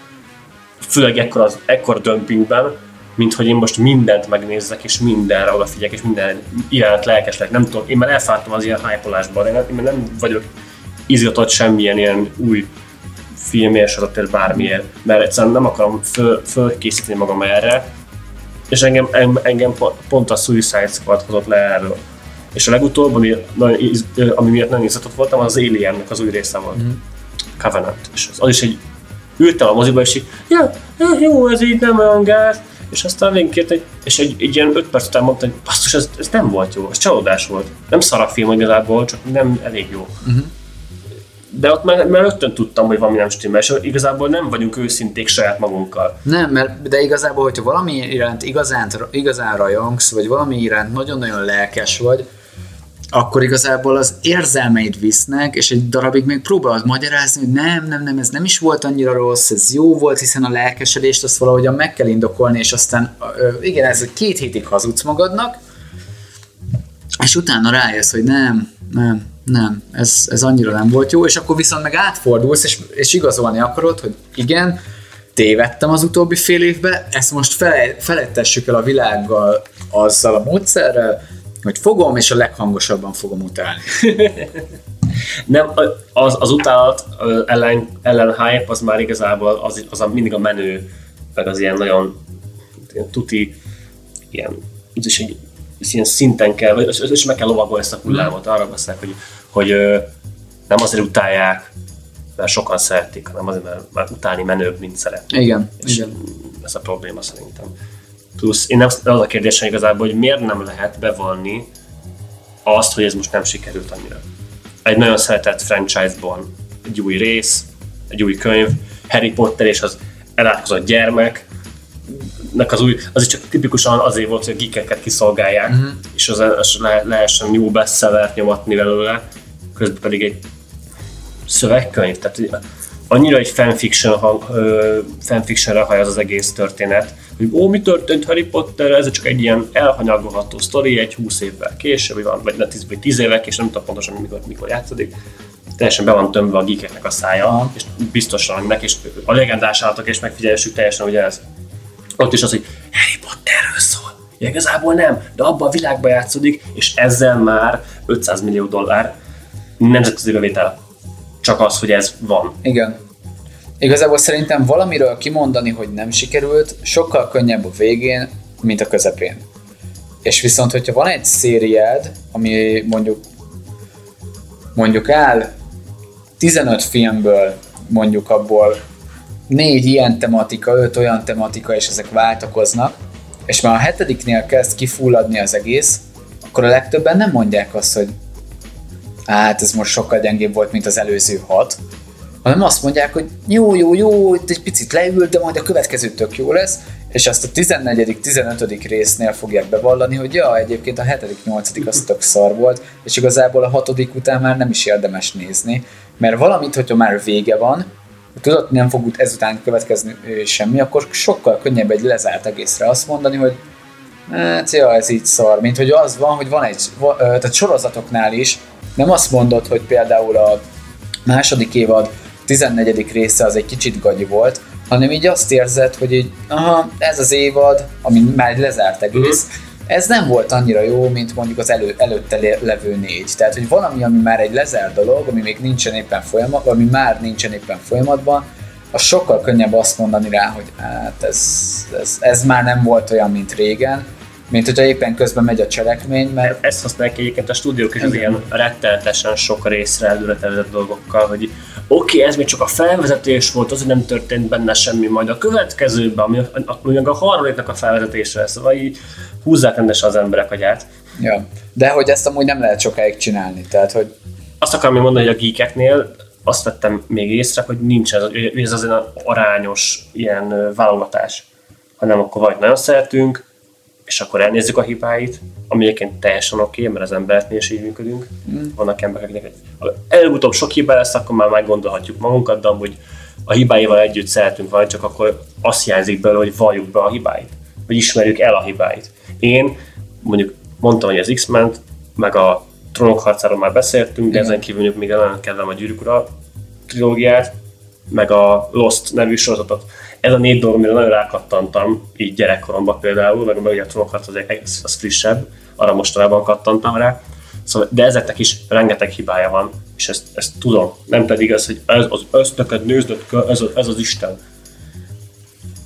Speaker 3: főleg ekkor, az, ekkor dömpingben, mint hogy én most mindent megnézzek, és mindenre odafigyelek, és minden iránt lelkes legyek. Nem tudom, én már elfártam az ilyen hype én, én nem vagyok izgatott semmilyen ilyen új filmért, sorotért, bármiért, mert egyszerűen nem akarom föl, fölkészíteni magam erre, és engem, engem, pont- a Suicide Squad hozott le erről. És a legutóbb, ami, nagyon iz, ami miatt nagyon izgatott voltam, az Aliennek az új része volt. Mm. Covenant. És az, az is egy ültem a moziba, és így, ja, ja, jó, ez így nem olyan gáz, és aztán végig kért, egy, és egy, egy ilyen öt perc után mondta, hogy basszus, ez, ez nem volt jó, ez csalódás volt. Nem szar a film igazából, csak nem elég jó. Uh-huh. De ott már, már rögtön tudtam, hogy valami nem stimmel, és igazából nem vagyunk őszinték saját magunkkal.
Speaker 4: Nem, mert de igazából, hogyha valami iránt igazán, igazán rajongsz, vagy valami iránt nagyon-nagyon lelkes vagy, akkor igazából az érzelmeid visznek, és egy darabig még próbálod magyarázni, hogy nem, nem, nem, ez nem is volt annyira rossz, ez jó volt, hiszen a lelkesedést azt valahogyan meg kell indokolni, és aztán igen, ez két hétig hazudsz magadnak, és utána rájössz, hogy nem, nem, nem, ez, ez annyira nem volt jó, és akkor viszont meg átfordulsz, és, és igazolni akarod, hogy igen, tévedtem az utóbbi fél évben, ezt most fele, felettessük el a világgal azzal a módszerrel, hogy fogom, és a leghangosabban fogom utálni. [laughs]
Speaker 3: Nem, az, az utálat ellen, ellen hype az már igazából az, az a, mindig a menő, meg az ilyen nagyon ilyen tuti, ilyen, is egy ez ilyen szinten kell, és, és meg kell lovagolni ezt a hullámot, arra beszélek, hogy, hogy nem azért utálják, mert sokan szeretik, hanem azért, mert már utálni menőbb, mint szeretni.
Speaker 4: Igen,
Speaker 3: És
Speaker 4: igen.
Speaker 3: ez a probléma szerintem. Plusz én nem, az a kérdésem igazából, hogy miért nem lehet bevonni azt, hogy ez most nem sikerült annyira. Egy nagyon szeretett franchise-ból egy új rész, egy új könyv, Harry Potter és az elátkozott gyermek, nek az új, az csak tipikusan azért volt, hogy a geekeket kiszolgálják, uh-huh. és az, az le, lehessen jó bestsellert nyomatni belőle, közben pedig egy szövegkönyv, tehát hogy annyira egy fanfiction, hang, ö, fanfictionre haj az az egész történet, hogy ó, mi történt Harry Potter, ez csak egy ilyen elhanyagolható sztori, egy 20 évvel később, vagy, van, vagy, ne, 10, vagy 10 évvel később, nem tudom pontosan mikor, mikor játszódik, teljesen be van tömve a geekeknek a szája,
Speaker 4: Aha.
Speaker 3: és biztosan meg, és a legendás állatok és megfigyelésük teljesen ugye ez. Ott is az, hogy Harry Potterről szól. Ja, igazából nem, de abban a világban játszódik, és ezzel már 500 millió dollár nemzetközi bevétel. Csak az, hogy ez van.
Speaker 4: Igen. Igazából szerintem valamiről kimondani, hogy nem sikerült, sokkal könnyebb a végén, mint a közepén. És viszont, hogyha van egy szériád, ami mondjuk mondjuk áll 15 filmből, mondjuk abból négy ilyen tematika, öt olyan tematika, és ezek váltakoznak, és már a hetediknél kezd kifulladni az egész, akkor a legtöbben nem mondják azt, hogy hát ez most sokkal gyengébb volt, mint az előző hat, hanem azt mondják, hogy jó, jó, jó, itt egy picit leül, de majd a következő tök jó lesz, és azt a 14 15 résznél fogják bevallani, hogy ja, egyébként a 7 8 az tök szar volt, és igazából a hatodik után már nem is érdemes nézni, mert valamit, hogyha már vége van, tudod, nem fog ut- ezután következni semmi, akkor sokkal könnyebb egy lezárt egészre azt mondani, hogy hát, ja, ez így szar, mint hogy az van, hogy van egy, tehát sorozatoknál is nem azt mondod, hogy például a második évad 14. része az egy kicsit gagyi volt, hanem így azt érzed, hogy így, aha, ez az évad, ami már lezárt egész, ez nem volt annyira jó, mint mondjuk az elő, előtte le- levő négy. Tehát, hogy valami, ami már egy lezárt dolog, ami még nincsen éppen folyamatban, ami már nincsen éppen folyamatban, az sokkal könnyebb azt mondani rá, hogy hát ez, ez, ez már nem volt olyan, mint régen, mint hogyha éppen közben megy a cselekmény, mert
Speaker 3: Ezt használják egyébként a stúdiók is az ilyen rettenetesen sok részre előretelezett dolgokkal, hogy oké, okay, ez még csak a felvezetés volt, az, hogy nem történt benne semmi, majd a következőben, ami, ami a harmadiknak a felvezetése lesz, szóval így húzzák rendesen az emberek agyát.
Speaker 4: ja. De hogy ezt amúgy nem lehet sokáig csinálni, tehát hogy
Speaker 3: Azt akarom mondani, hogy a geekeknél azt vettem még észre, hogy nincs ez, ez az arányos ilyen válogatás, hanem akkor vagy nagyon szeretünk, és akkor elnézzük a hibáit, ami egyébként teljesen oké, okay, mert az embereknél is így működünk. Mm. Vannak emberek, akiknek egy- előbb-utóbb sok hiba lesz, akkor már meggondolhatjuk magunkat, de amúgy a hibáival együtt szeretünk valamit, csak akkor azt hiányzik belőle, hogy valljuk be a hibáit, vagy ismerjük el a hibáit. Én mondjuk mondtam, hogy az X-Men, meg a Trónok harcáról már beszéltünk, de
Speaker 4: Igen.
Speaker 3: ezen kívül még nagyon kedvem a Gyűrűk Ura trilógiát, meg a Lost nevű sorozatot. Ez a négy dolog, amire nagyon rákattantam, így gyerekkoromban például, meg a harc az, az, az frissebb, arra mostanában kattantam rá. Szóval, de ezeknek is rengeteg hibája van, és ezt, ezt tudom. Nem pedig az, hogy ez az ösztöket néznöd kell, ez, az- ez az Isten.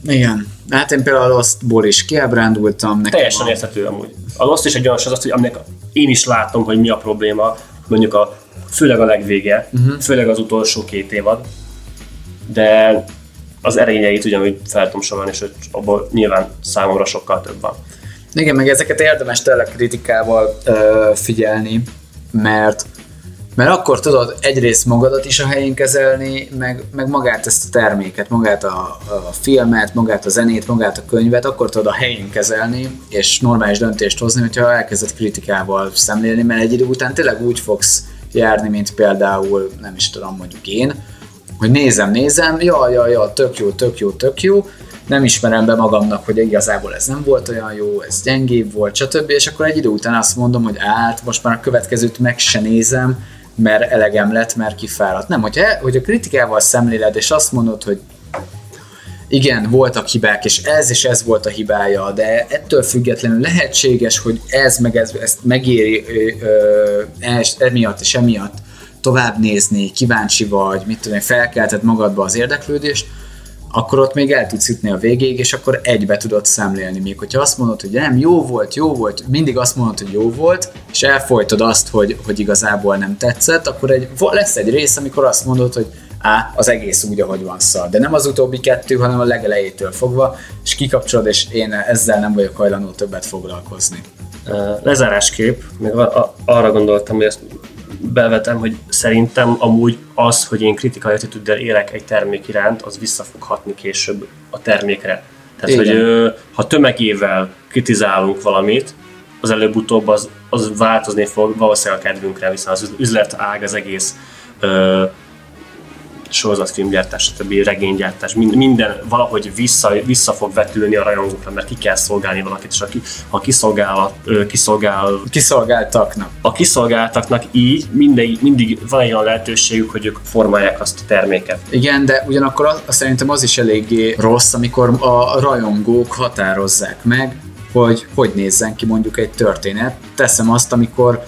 Speaker 4: igen. Hát én például a Lostból is kiábrándultam. Nekem
Speaker 3: Teljesen
Speaker 4: a-
Speaker 3: érthető amúgy. A Lost is egy olyan sorozat, hogy aminek én is látom, hogy mi a probléma, mondjuk a, főleg a legvége, uh-huh. főleg az utolsó két évad, de az erényeit ugyanúgy fel tudom sorolni, és abból nyilván számomra sokkal több van.
Speaker 4: Igen, meg ezeket érdemes tényleg kritikával ö, figyelni, mert mert akkor tudod egyrészt magadat is a helyén kezelni, meg, meg magát ezt a terméket, magát a, a filmet, magát a zenét, magát a könyvet, akkor tudod a helyén kezelni, és normális döntést hozni, hogyha elkezded kritikával szemlélni, mert egy idő után tényleg úgy fogsz járni, mint például, nem is tudom, mondjuk én, hogy nézem, nézem, ja, ja, ja, tök jó, tök jó, tök jó, nem ismerem be magamnak, hogy igazából ez nem volt olyan jó, ez gyengébb volt, stb. És akkor egy idő után azt mondom, hogy át, most már a következőt meg se nézem, mert elegem lett, mert kifáradt. Nem, hogyha, hogy a kritikával szemléled, és azt mondod, hogy igen, voltak hibák, és ez és ez volt a hibája, de ettől függetlenül lehetséges, hogy ez meg ez, ezt megéri ö, ö, ez, emiatt és emiatt tovább nézni, kíváncsi vagy, mit tudom én, felkelted magadba az érdeklődést, akkor ott még el tudsz jutni a végéig, és akkor egybe tudod szemlélni. Még hogyha azt mondod, hogy nem, jó volt, jó volt, mindig azt mondod, hogy jó volt, és elfolytod azt, hogy, hogy igazából nem tetszett, akkor egy, lesz egy rész, amikor azt mondod, hogy á, az egész úgy, ahogy van szar. De nem az utóbbi kettő, hanem a legelejétől fogva, és kikapcsolod, és én ezzel nem vagyok hajlandó többet foglalkozni.
Speaker 3: Lezárásképp, még arra gondoltam, hogy ezt bevetem, hogy szerintem amúgy az, hogy én kritikai attitűddel élek egy termék iránt, az vissza fog hatni később a termékre. Tehát,
Speaker 4: Igen.
Speaker 3: hogy ha tömegével kritizálunk valamit, az előbb-utóbb az, az változni fog valószínűleg a kedvünkre, hiszen az üzlet ág az egész ö, sorozatfilmgyártás, stb. regénygyártás, mind- minden valahogy vissza, vissza fog vetülni a rajongókra, mert ki kell szolgálni valakit, és aki, ha kiszolgál, kiszolgál
Speaker 4: Kiszolgáltaknak.
Speaker 3: a kiszolgáltaknak így mindig, mindig van egy olyan lehetőségük, hogy ők formálják azt a terméket.
Speaker 4: Igen, de ugyanakkor az szerintem az is eléggé rossz, amikor a rajongók határozzák meg, hogy hogy nézzen ki mondjuk egy történet. Teszem azt, amikor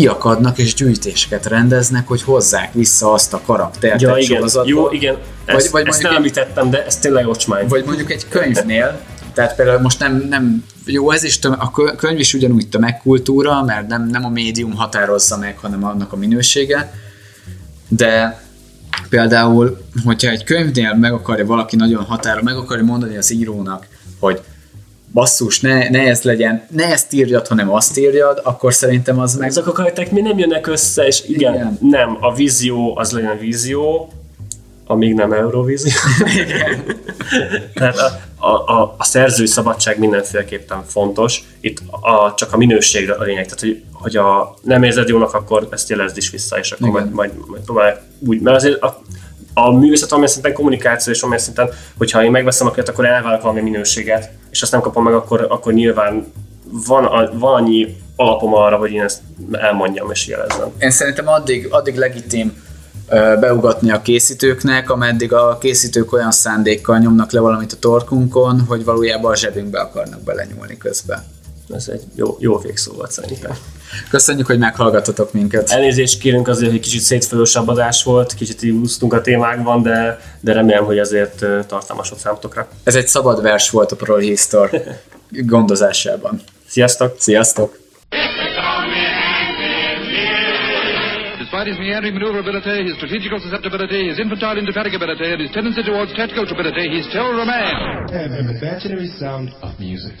Speaker 4: kiakadnak és gyűjtéseket rendeznek, hogy hozzák vissza azt a karaktert
Speaker 3: Ja,
Speaker 4: egy
Speaker 3: igen, jó, igen, ezt,
Speaker 4: vagy
Speaker 3: vagy, ezt nem
Speaker 4: egy-
Speaker 3: említettem, de ez tényleg ocsmány.
Speaker 4: Vagy mondjuk egy könyvnél, tehát például most nem, nem jó, ez is töm, a kö- könyv is ugyanúgy tömegkultúra, mert nem, nem a médium határozza meg, hanem annak a minősége, de például, hogyha egy könyvnél meg akarja valaki nagyon határa, meg akarja mondani az írónak, hogy basszus, ne, ne ez legyen, ne ezt írjad, hanem azt írjad, akkor szerintem az meg...
Speaker 3: Ezek a karakterek mi nem jönnek össze, és igen,
Speaker 4: Igen.
Speaker 3: nem, a vízió az legyen vízió, amíg nem Eurovízió. Tehát a, a, a, a szerzői szabadság mindenféleképpen fontos. Itt a, csak a minőségre a lényeg. Tehát, hogy, hogy a, nem érzed jónak, akkor ezt jelezd is vissza, és akkor
Speaker 4: Igen.
Speaker 3: majd, majd, majd próbálj úgy. Mert azért a, a művészet valamilyen szinten kommunikáció, és valamilyen szinten, hogyha én megveszem a könyvet, akkor elvárok valami minőséget, és azt nem kapom meg, akkor, akkor nyilván van, a, van annyi alapom arra, hogy én ezt elmondjam és jelezzem.
Speaker 4: Én szerintem addig, addig legitim beugatni a készítőknek, ameddig a készítők olyan szándékkal nyomnak le valamit a torkunkon, hogy valójában a zsebünkbe akarnak belenyúlni közben.
Speaker 3: Ez egy jó, jó végszó volt szerintem.
Speaker 4: Köszönjük, hogy meghallgatotok minket.
Speaker 3: Elnézést kérünk azért, hogy kicsit szétfölösebb adás volt, kicsit úsztunk a témákban, de, de remélem, hogy azért tartalmas volt számotokra.
Speaker 4: Ez egy szabad vers volt a Prohisztor gondozásában.
Speaker 3: Sziasztok!
Speaker 4: Sziasztok!
Speaker 1: Despite his meandering maneuverability, his strategical susceptibility, his infantile indefatigability, and his tendency towards tactical stupidity, he's still remains.
Speaker 5: The imaginary sound of music.